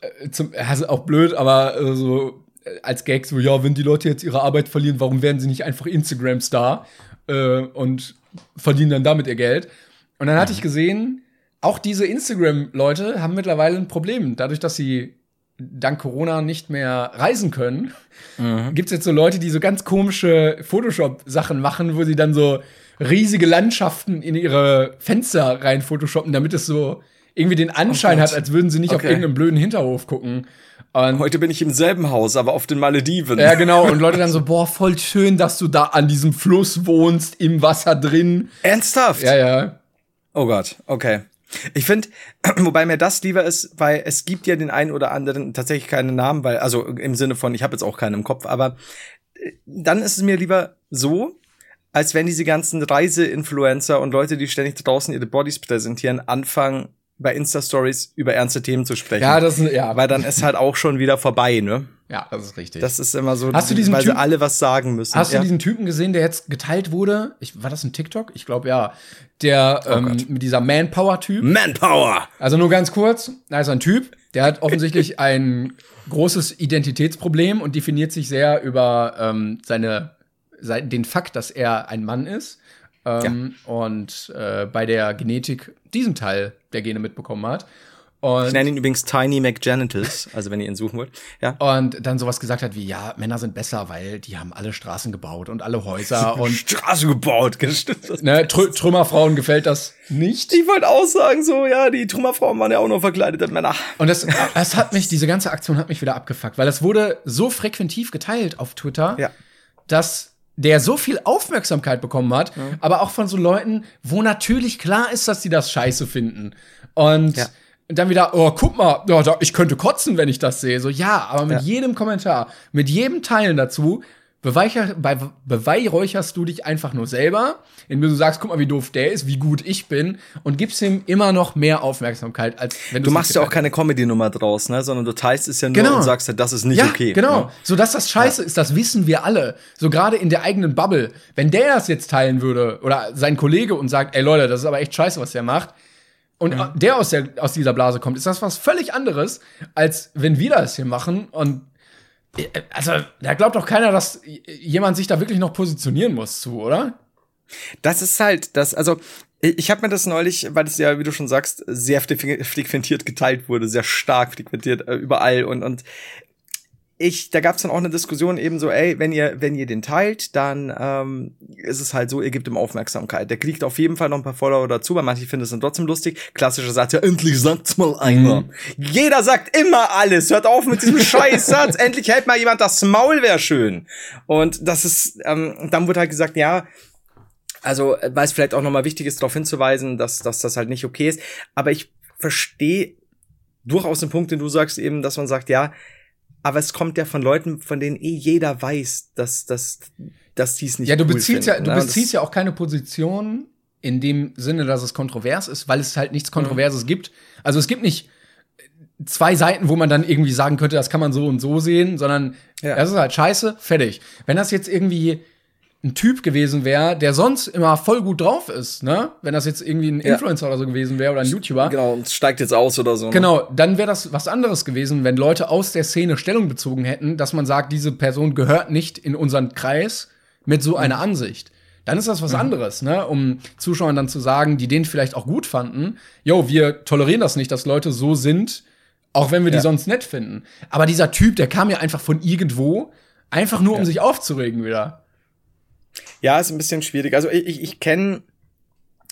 äh, zum, ist auch blöd, aber äh, so als Gag, so, ja, wenn die Leute jetzt ihre Arbeit verlieren, warum werden sie nicht einfach Instagram-Star äh, und verdienen dann damit ihr Geld? Und dann hatte ich gesehen, auch diese Instagram-Leute haben mittlerweile ein Problem. Dadurch, dass sie dank Corona nicht mehr reisen können, gibt's jetzt so Leute, die so ganz komische Photoshop-Sachen machen, wo sie dann so riesige Landschaften in ihre Fenster rein photoshoppen, damit es so irgendwie den Anschein Oh hat, als würden sie nicht auf Okay. irgendeinem blöden Hinterhof gucken. Und Heute bin ich im selben Haus, aber auf den Malediven. ja, genau. Und Leute dann so, boah, voll schön, dass du da an diesem Fluss wohnst, im Wasser drin. Ernsthaft? Ja, ja. Oh Gott, okay. Ich finde, wobei mir das lieber ist, weil es gibt ja den einen oder anderen tatsächlich keinen Namen, weil, also im Sinne von, ich habe jetzt auch keinen im Kopf, aber äh, dann ist es mir lieber so, als wenn diese ganzen Reise-Influencer und Leute, die ständig draußen ihre Bodies präsentieren, anfangen, bei Insta-Stories über ernste Themen zu sprechen. Ja, das ist, ja. weil dann ist halt auch schon wieder vorbei, ne? ja, das ist richtig. Das ist immer so, Hast du diesen weil sie alle was sagen müssen. Hast ja. du diesen Typen gesehen, der jetzt geteilt wurde? Ich, war das ein TikTok? Ich glaube ja. Der ähm, Oh Gott. mit dieser Manpower-Typ. Manpower! Also nur ganz kurz, da ist ein Typ, der hat offensichtlich ein großes Identitätsproblem und definiert sich sehr über ähm, seine, sein, den Fakt, dass er ein Mann ist ähm, und äh, bei der Genetik diesen Teil der Gene mitbekommen hat. Und, Ich nenne ihn übrigens Tiny McGenitus, also wenn ihr ihn suchen wollt. Ja. und dann sowas gesagt hat wie, ja, Männer sind besser, weil die haben alle Straßen gebaut und alle Häuser und Straße gebaut, stimmt das? ne, Trü Trümmerfrauen gefällt das nicht. Ich wollte auch sagen, so, ja, die Trümmerfrauen waren ja auch noch verkleidet als Männer. Und das, das hat mich, diese ganze Aktion hat mich wieder abgefuckt, weil das wurde so frequentiv geteilt auf Twitter, Ja. dass der so viel Aufmerksamkeit bekommen hat, aber auch von so Leuten, wo natürlich klar ist, dass die das scheiße finden. Und Ja. dann wieder, oh, guck mal, ja, da, ich könnte kotzen, wenn ich das sehe. So, ja, aber mit Ja. jedem Kommentar, mit jedem Teilen dazu, beweicher, bei, beweihräucherst du dich einfach nur selber, indem du sagst, guck mal, wie doof der ist, wie gut ich bin, und gibst ihm immer noch mehr Aufmerksamkeit, als wenn Du du's machst ja auch keine Comedy-Nummer draus, ne, sondern du teilst es ja nur Genau. und sagst halt, das ist nicht ja, okay. genau. Ne? So dass das scheiße ist, das wissen wir alle. So gerade in der eigenen Bubble. Wenn der das jetzt teilen würde oder sein Kollege und sagt, ey Leute, das ist aber echt scheiße, was der macht. Und der aus, der aus dieser Blase kommt, ist das was völlig anderes, als wenn wir das hier machen. Und also, da glaubt doch keiner, dass jemand sich da wirklich noch positionieren muss zu, oder? Das ist halt das, also ich habe mir das neulich, weil das ja, wie du schon sagst, sehr fre- frequentiert geteilt wurde, sehr stark frequentiert äh, überall und und ich, da gab es dann auch eine Diskussion eben so, ey, wenn ihr, wenn ihr den teilt, dann ähm, ist es halt so, ihr gebt ihm Aufmerksamkeit. Der kriegt auf jeden Fall noch ein paar Follower dazu, weil manche finden es dann trotzdem lustig. Klassischer Satz, ja, endlich sagt's mal einer. Jeder sagt immer alles. Hört auf mit diesem Scheißsatz. endlich hält mal jemand das Maul, wär schön. Und das ist, ähm, dann wurde halt gesagt, ja, also, weil es vielleicht auch nochmal wichtig ist, darauf hinzuweisen, dass, dass das halt nicht okay ist. Aber ich verstehe durchaus den Punkt, den du sagst, eben, dass man sagt, ja, aber es kommt ja von Leuten, von denen eh jeder weiß, dass, dass, dass die es nicht Ja, du cool beziehst ja, finden, du ne? beziehst ja auch keine Position in dem Sinne, dass es kontrovers ist, weil es halt nichts Kontroverses gibt. Also es gibt nicht zwei Seiten, wo man dann irgendwie sagen könnte, das kann man so und so sehen, sondern Ja. das ist halt scheiße, fertig. Wenn das jetzt irgendwie ein Typ gewesen wäre, der sonst immer voll gut drauf ist, ne? Wenn das jetzt irgendwie ein Ja. Influencer oder so gewesen wäre oder ein YouTuber, Genau, und steigt jetzt aus oder so. ne? Genau, dann wäre das was anderes gewesen, wenn Leute aus der Szene Stellung bezogen hätten, dass man sagt, diese Person gehört nicht in unseren Kreis mit so einer Ansicht. Dann ist das was anderes, ne? Um Zuschauern dann zu sagen, die den vielleicht auch gut fanden, yo, wir tolerieren das nicht, dass Leute so sind, auch wenn wir die Ja. sonst nett finden. Aber dieser Typ, der kam ja einfach von irgendwo, einfach nur, um sich aufzuregen wieder. Ja, ist ein bisschen schwierig. Also ich, ich, ich kenne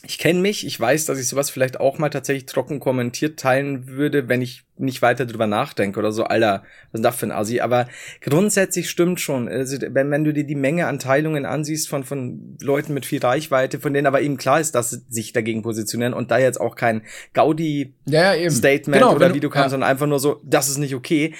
ich kenn mich, ich weiß, dass ich sowas vielleicht auch mal tatsächlich trocken kommentiert teilen würde, wenn ich nicht weiter drüber nachdenke oder so, Alter, was ist denn das für ein Assi? Aber grundsätzlich stimmt schon. Also, wenn, wenn du dir die Menge an Teilungen ansiehst von, von Leuten mit viel Reichweite, von denen aber eben klar ist, dass sie sich dagegen positionieren und da jetzt auch kein Gaudi Ja, Genau, oder wie du kannst, ja. sondern einfach nur so, das ist nicht okay.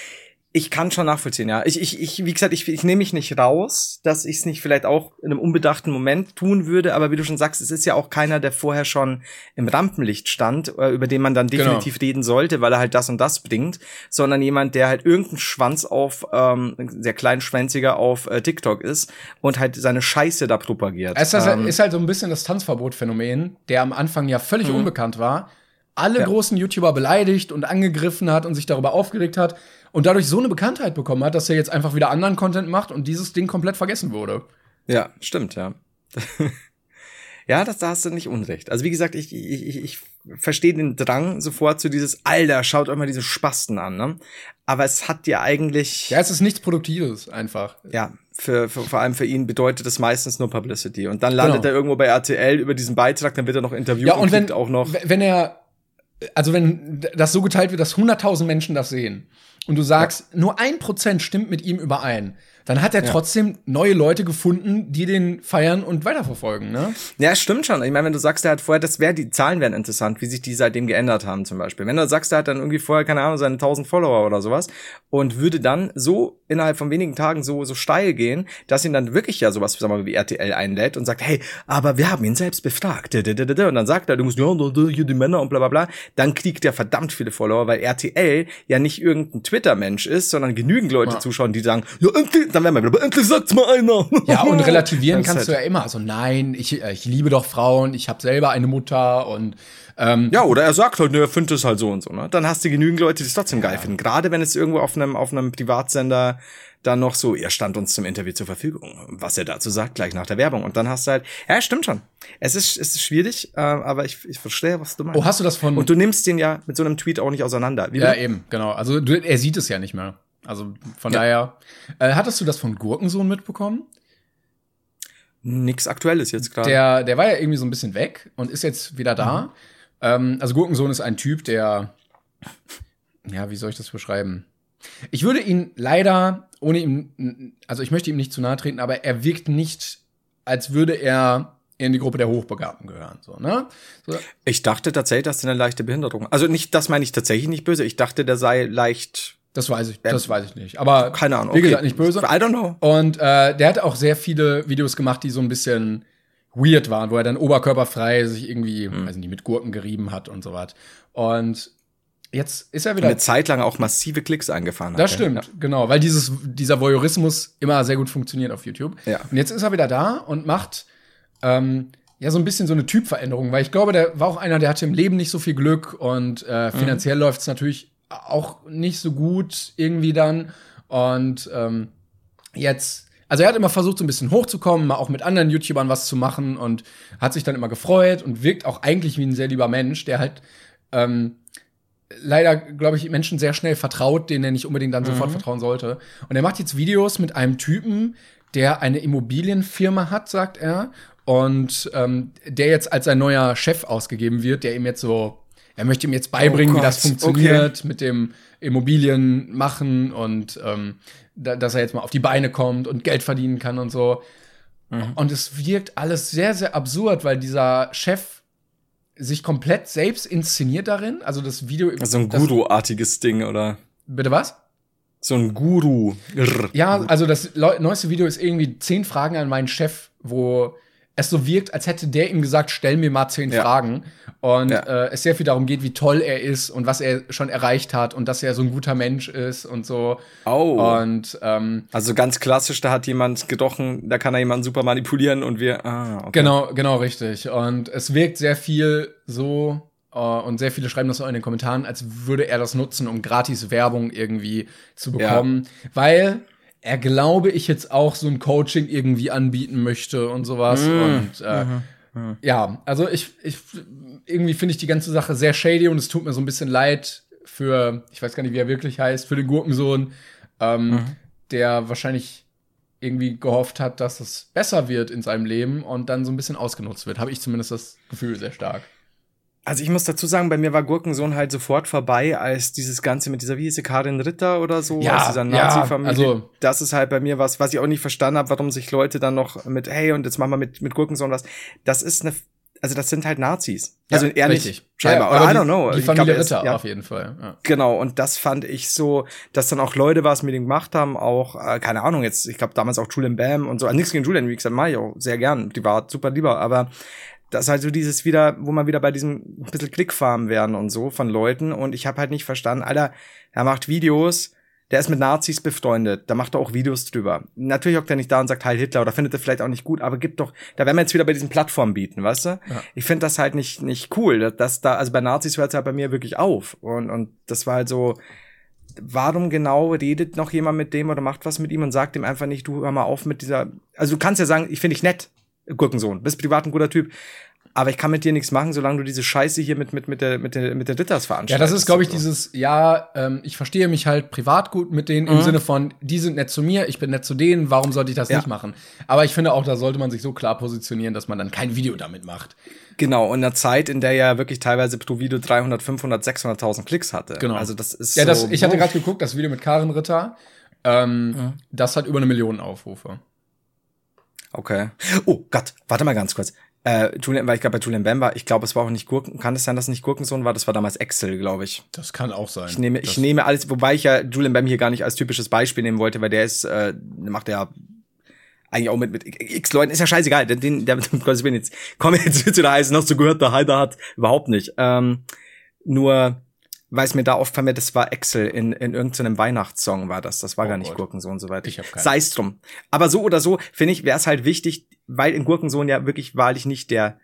Ich kann schon nachvollziehen, ja. Ich, ich, ich wie gesagt, ich, ich nehme mich nicht raus, dass ich es nicht vielleicht auch in einem unbedachten Moment tun würde, aber wie du schon sagst, es ist ja auch keiner, der vorher schon im Rampenlicht stand, äh, über den man dann Genau. definitiv reden sollte, weil er halt das und das bringt, sondern jemand, der halt irgendeinen Schwanz auf, ähm, sehr kleinschwänziger auf äh, TikTok ist und halt seine Scheiße da propagiert. Es ist, Ähm, ist halt so ein bisschen das Tanzverbot-Phänomen, der am Anfang ja völlig unbekannt war, alle. Ja. großen YouTuber beleidigt und angegriffen hat und sich darüber aufgeregt hat und dadurch so eine Bekanntheit bekommen hat, dass er jetzt einfach wieder anderen Content macht und dieses Ding komplett vergessen wurde. Ja, stimmt, ja. ja, das, da hast du nicht unrecht. Also wie gesagt, ich, ich, ich, ich verstehe den Drang sofort zu dieses, Alter, schaut euch mal diese Spasten an, ne? Aber es hat ja eigentlich, Ja, es ist nichts Produktives einfach. ja, für, für, vor allem für ihn bedeutet es meistens nur Publicity. Und dann landet Genau. er irgendwo bei RTL über diesen Beitrag, dann wird er noch interviewt Ja, und wenn, kriegt auch noch. wenn er, also wenn das so geteilt wird, dass 100.000 Menschen das sehen und du sagst, nur ein Prozent stimmt mit ihm überein, dann hat er trotzdem neue Leute gefunden, die den feiern und weiterverfolgen, ne? Ja, stimmt schon. Ich meine, wenn du sagst, er hat vorher, das wäre, die Zahlen wären interessant, wie sich die seitdem geändert haben zum Beispiel. Wenn du sagst, er hat dann irgendwie vorher, keine Ahnung, seine 1000 Follower oder sowas und würde dann so innerhalb von wenigen Tagen so, so steil gehen, dass ihn dann wirklich ja sowas, sagen wir mal, wie RTL einlädt und sagt, hey, aber wir haben ihn selbst befragt. Und dann sagt er, du musst, ja, hier die Männer und bla, bla, bla. Dann kriegt er verdammt viele Follower, weil RTL ja nicht irgendein Twitter-Mensch ist, sondern genügend Leute Ja. zuschauen, die sagen, ja, dann wären wir wieder, endlich sagt's mal einer. Ja, und relativieren kannst du halt- ja immer. Also nein, ich, äh, ich liebe doch Frauen, ich habe selber eine Mutter und ähm, Ja, oder er sagt halt, ne, er findet es halt so und so, ne? Dann hast du genügend Leute, die es trotzdem geil finden. Gerade wenn es irgendwo auf einem, auf einem Privatsender dann noch so, er stand uns zum Interview zur Verfügung. Was er dazu sagt, gleich nach der Werbung. Und dann hast du halt, ja, stimmt schon. Es ist, es ist schwierig, äh, aber ich, ich verstehe, was du meinst. oh, hast du das von und du nimmst den ja mit so einem Tweet auch nicht auseinander. Wie Ja, eben, genau. Also du, er sieht es ja nicht mehr. Also von Ja. daher. Äh, hattest du das von Gurkensohn mitbekommen? Nix Aktuelles jetzt gerade. Der, der war ja irgendwie so ein bisschen weg und ist jetzt wieder da. Ähm, also Gurkensohn ist ein Typ, der, ja, wie soll ich das beschreiben? Ich würde ihn leider, ohne ihm, also ich möchte ihm nicht zu nahe treten, aber er wirkt nicht, als würde er in die Gruppe der Hochbegabten gehören. So, ne? So, Ich dachte tatsächlich, dass er eine leichte Behinderung. Also nicht, das meine ich tatsächlich nicht böse. Ich dachte, der sei leicht, das weiß ich, das weiß ich nicht. Aber keine Ahnung. wie gesagt, nicht böse. I don't know. Und äh, der hat auch sehr viele Videos gemacht, die so ein bisschen weird waren, wo er dann oberkörperfrei sich irgendwie, Hm. weiß nicht, mit Gurken gerieben hat und so was. Und jetzt ist er wieder. Eine Zeit lang auch massive Klicks eingefahren hat. Das stimmt, genau, weil dieses, dieser Voyeurismus immer sehr gut funktioniert auf YouTube. Ja. Und jetzt ist er wieder da und macht ähm, ja so ein bisschen so eine Typveränderung, weil ich glaube, der war auch einer, der hatte im Leben nicht so viel Glück und äh, Mhm. finanziell läuft's natürlich auch nicht so gut irgendwie dann. Und ähm, jetzt, also er hat immer versucht, so ein bisschen hochzukommen, mal auch mit anderen YouTubern was zu machen und hat sich dann immer gefreut und wirkt auch eigentlich wie ein sehr lieber Mensch, der halt ähm, leider, glaube ich, Menschen sehr schnell vertraut, denen er nicht unbedingt dann sofort vertrauen sollte. Und er macht jetzt Videos mit einem Typen, der eine Immobilienfirma hat, sagt er, und ähm, der jetzt als sein neuer Chef ausgegeben wird, der ihm jetzt so, er möchte ihm jetzt beibringen, Oh wie das funktioniert mit dem Immobilien machen und ähm, da, dass er jetzt mal auf die Beine kommt und Geld verdienen kann und so. Und es wirkt alles sehr, sehr absurd, weil dieser Chef sich komplett selbst inszeniert darin. Also das Video. So ein Guru-artiges Ding, oder? Bitte was? So ein Guru. Grr. Ja, also das neueste Video ist irgendwie zehn Fragen an meinen Chef, wo es so wirkt, als hätte der ihm gesagt, stell mir mal zehn Ja. Fragen. Und Ja. äh, es sehr viel darum geht, wie toll er ist und was er schon erreicht hat und dass er so ein guter Mensch ist und so. Oh. Und ähm, Also ganz klassisch, da hat jemand gedochen, da kann er jemanden super manipulieren und wir, ah, okay. Genau, genau richtig. Und es wirkt sehr viel so, äh, und sehr viele schreiben das auch in den Kommentaren, als würde er das nutzen, um gratis Werbung irgendwie zu bekommen. Weil er, glaube ich, jetzt auch so ein Coaching irgendwie anbieten möchte und sowas. Und äh, ja, also ich, ich irgendwie finde ich die ganze Sache sehr shady und es tut mir so ein bisschen leid für, ich weiß gar nicht, wie er wirklich heißt, für den Gurkensohn, ähm, der wahrscheinlich irgendwie gehofft hat, dass es besser wird in seinem Leben und dann so ein bisschen ausgenutzt wird. Habe ich zumindest das Gefühl sehr stark. Also ich muss dazu sagen, bei mir war Gurkensohn halt sofort vorbei, als dieses Ganze mit dieser, wie hieß sie, Karin Ritter oder so, Ja, aus dieser ja, Nazi-Familie. also- das ist halt bei mir was, was ich auch nicht verstanden habe, warum sich Leute dann noch mit, hey, und jetzt machen wir mit, mit Gurkensohn was. Das ist eine, also das sind halt Nazis. Also Ja, ehrlich, richtig. scheinbar. Ja, Oder I don't know. Die Ich glaub, Familie ist- Ritter ja. auf jeden Fall. Ja. Genau, und das fand ich so, dass dann auch Leute was mit ihm gemacht haben, auch, äh, keine Ahnung, jetzt, ich glaube damals auch Julian Bam und so, äh, nichts gegen Julian, wie gesagt, mach ich auch sehr gern, die war super lieber, aber das ist halt so dieses wieder, wo man wieder bei diesem ein bisschen Klickfarm werden und so von Leuten und ich habe halt nicht verstanden, Alter, er macht Videos, der ist mit Nazis befreundet, da macht er auch Videos drüber. Natürlich hockt er nicht da und sagt Heil Hitler oder findet er vielleicht auch nicht gut, aber gibt doch, da werden wir jetzt wieder bei diesen Plattformen bieten, weißt du? Ich finde das halt nicht, nicht cool, dass da, also bei Nazis hört es halt bei mir wirklich auf und, und das war halt so, warum genau redet noch jemand mit dem oder macht was mit ihm und sagt ihm einfach nicht, du hör mal auf mit dieser, also du kannst ja sagen, ich finde dich nett, Gurkensohn, bist privat ein guter Typ, aber ich kann mit dir nichts machen, solange du diese Scheiße hier mit, mit, mit der, mit der, mit der Ritters Ja, veranstaltest. das ist, glaube ich, so. dieses, ja, ähm, ich verstehe mich halt privat gut mit denen im Sinne von, die sind nett zu mir, ich bin nett zu denen, warum sollte ich das Ja. nicht machen? Aber ich finde auch, da sollte man sich so klar positionieren, dass man dann kein Video damit macht. Genau, und in einer Zeit, in der ja wirklich teilweise pro Video 300, 500, 600.000 Klicks hatte. Genau. Also das ist Ja, das, so, ich hatte gerade geguckt, das Video mit Karin Ritter, ähm, das hat über eine Million Aufrufe. Okay. Oh Gott, warte mal ganz kurz. Äh, Julian, weil ich gerade bei Julian Bam war, ich glaube, es war auch nicht Gurken. Kann es sein, dass es nicht Gurkensohn war? Das war damals Excel, glaube ich. Das kann auch sein. Ich nehme, ich nehme alles, wobei ich ja Julian Bam hier gar nicht als typisches Beispiel nehmen wollte, weil der ist, äh, macht ja eigentlich auch mit, mit x Leuten, ist ja scheißegal, den, den, der, um Gottes Willen, jetzt, komm jetzt, jetzt wieder heißen, noch so gehört, der Heider hat, überhaupt nicht. Ähm, nur, weil es mir da oft vermehrt, das war Excel in, in irgendeinem Weihnachtssong war das. Das war Oh gar nicht Gott. Gurkensohn, soweit Ich hab. Sei es drum. Aber so oder so, finde ich, wäre es halt wichtig, weil in Gurkensohn ja wirklich wahrlich nicht der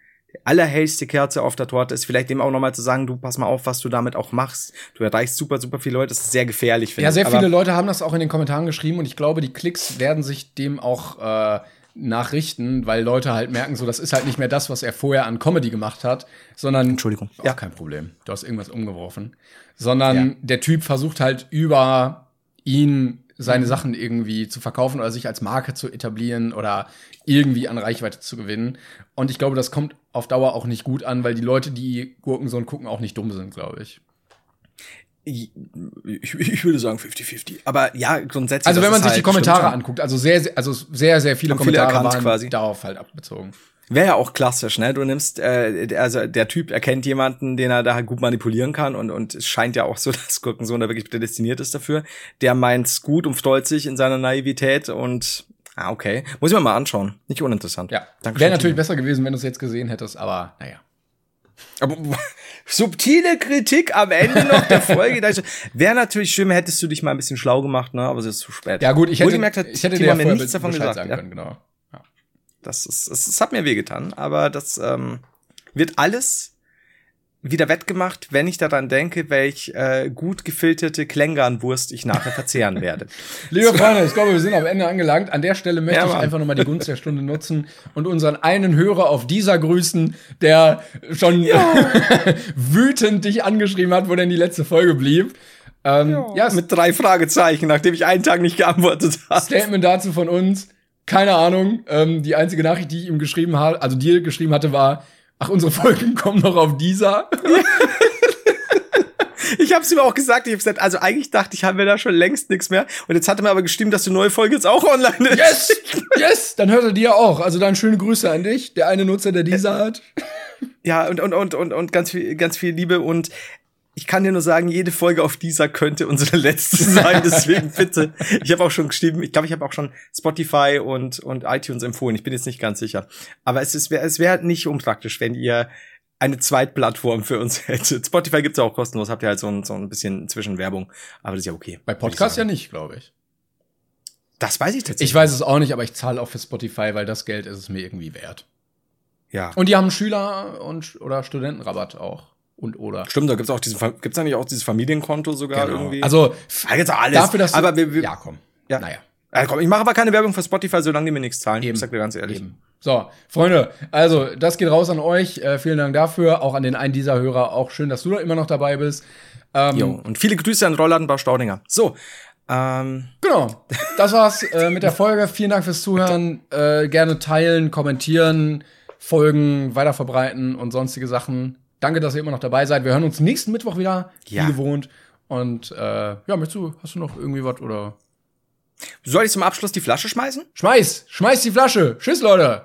allerhellste Kerze auf der Torte ist, vielleicht dem auch nochmal zu sagen, du pass mal auf, was du damit auch machst. Du erreichst super, super viele Leute. Das ist sehr gefährlich, finde Ja, ich. sehr Aber- viele Leute haben das auch in den Kommentaren geschrieben und ich glaube, die Klicks werden sich dem auch äh, nachrichten, weil Leute halt merken, so, das ist halt nicht mehr das, was er vorher an Comedy gemacht hat, sondern. Entschuldigung. Ja, kein Problem. Du hast irgendwas umgeworfen. Sondern Ja. der Typ versucht halt über ihn seine Mhm. Sachen irgendwie zu verkaufen oder sich als Marke zu etablieren oder irgendwie an Reichweite zu gewinnen. Und ich glaube, das kommt auf Dauer auch nicht gut an, weil die Leute, die Gurkensohn gucken, auch nicht dumm sind, glaube ich. Ich, ich würde sagen 50-50. Aber ja, grundsätzlich. Also wenn man sich die halt- Kommentare stimmt schon. anguckt, also sehr, sehr, also sehr, sehr viele viele Kommentare erkannt waren quasi. darauf halt abbezogen. Wäre ja auch klassisch, ne? Du nimmst, äh, also der Typ erkennt jemanden, den er da gut manipulieren kann und, und es scheint ja auch so, dass Gurkensohn da wirklich prädestiniert ist dafür. Der meint's gut und freut sich in seiner Naivität und ah, okay. Muss ich mir mal anschauen. Nicht uninteressant. Ja, wäre natürlich besser gewesen, wenn du es jetzt gesehen hättest, aber naja. Aber subtile Kritik am Ende noch der Folge. Wäre natürlich schön, hättest du dich mal ein bisschen schlau gemacht, ne? Aber es ist zu spät. Ja gut, ich hätte, Wohlgemerkt hat ich hätte dir mir nichts davon Bescheid gesagt. sagen Ja? können, genau. Das ist, es, es hat mir wehgetan, aber das ähm, wird alles wieder wettgemacht, wenn ich daran denke, welch äh, gut gefilterte Klängernwurst ich nachher verzehren werde. Liebe Freunde, ich glaube, wir sind am Ende angelangt. An der Stelle möchte Ja, ich einfach nochmal die Gunst der Stunde nutzen und unseren einen Hörer auf dieser grüßen, der schon wütend dich angeschrieben hat, wo denn die letzte Folge blieb. Ähm, ja, Mit drei Fragezeichen, nachdem ich einen Tag nicht geantwortet habe. Statement dazu von uns. Keine Ahnung. Ähm, die einzige Nachricht, die ich ihm geschrieben habe, also dir geschrieben hatte, war, ach, unsere Folgen kommen noch auf dieser. Ich habe es ihm auch gesagt, ich habe gesagt, also eigentlich dachte ich, haben wir da schon längst nichts mehr. Und jetzt hat er mir aber geschrieben, dass die neue Folge jetzt auch online ist. Yes! Yes! Dann hört er dir auch. Also dann schöne Grüße an dich, der eine Nutzer, der dieser hat. Ja, und, und, und, und, und ganz viel, ganz viel Liebe und ich kann dir nur sagen, jede Folge auf dieser könnte unsere letzte sein, deswegen bitte. Ich habe auch schon geschrieben, ich glaube, ich habe auch schon Spotify und, und iTunes empfohlen. Ich bin jetzt nicht ganz sicher. Aber es ist, wär- es wäre nicht unpraktisch, wenn ihr eine Zweitplattform für uns hättet. Spotify gibt's ja auch kostenlos, habt ihr halt so ein, so ein bisschen Zwischenwerbung. Aber das ist ja okay. Bei Podcasts ja nicht, glaube ich. Das weiß ich tatsächlich. Ich weiß es auch nicht, aber ich zahle auch für Spotify, weil das Geld ist es mir irgendwie wert. ja. Und die haben Schüler- und oder Studentenrabatt auch. Und oder. Stimmt, da gibt's auch diesen, gibt's nicht auch dieses Familienkonto sogar irgendwie? Also da gibt's auch alles. dafür, dass aber wir, wir, ja komm. Ja. Naja. Äh, komm, ich mache aber keine Werbung für Spotify, solange die mir nichts zahlen. Eben. Ich sag dir ganz ehrlich. Eben. So, Freunde, also das geht raus an euch. Äh, vielen Dank dafür. Auch an den einen dieser Hörer. Auch schön, dass du da immer noch dabei bist. Ähm, Jo. Und viele Grüße an Rollladenbau Staudinger. So. Ähm, Genau. Das war's äh, mit der Folge. Vielen Dank fürs Zuhören. Äh, gerne teilen, kommentieren, folgen, weiterverbreiten und sonstige Sachen. Danke, dass ihr immer noch dabei seid. Wir hören uns nächsten Mittwoch wieder, Ja. wie gewohnt. Und äh, ja, möchtest du, hast du noch irgendwie was oder? soll ich zum Abschluss die Flasche schmeißen? Schmeiß! Schmeiß die Flasche! Tschüss, Leute!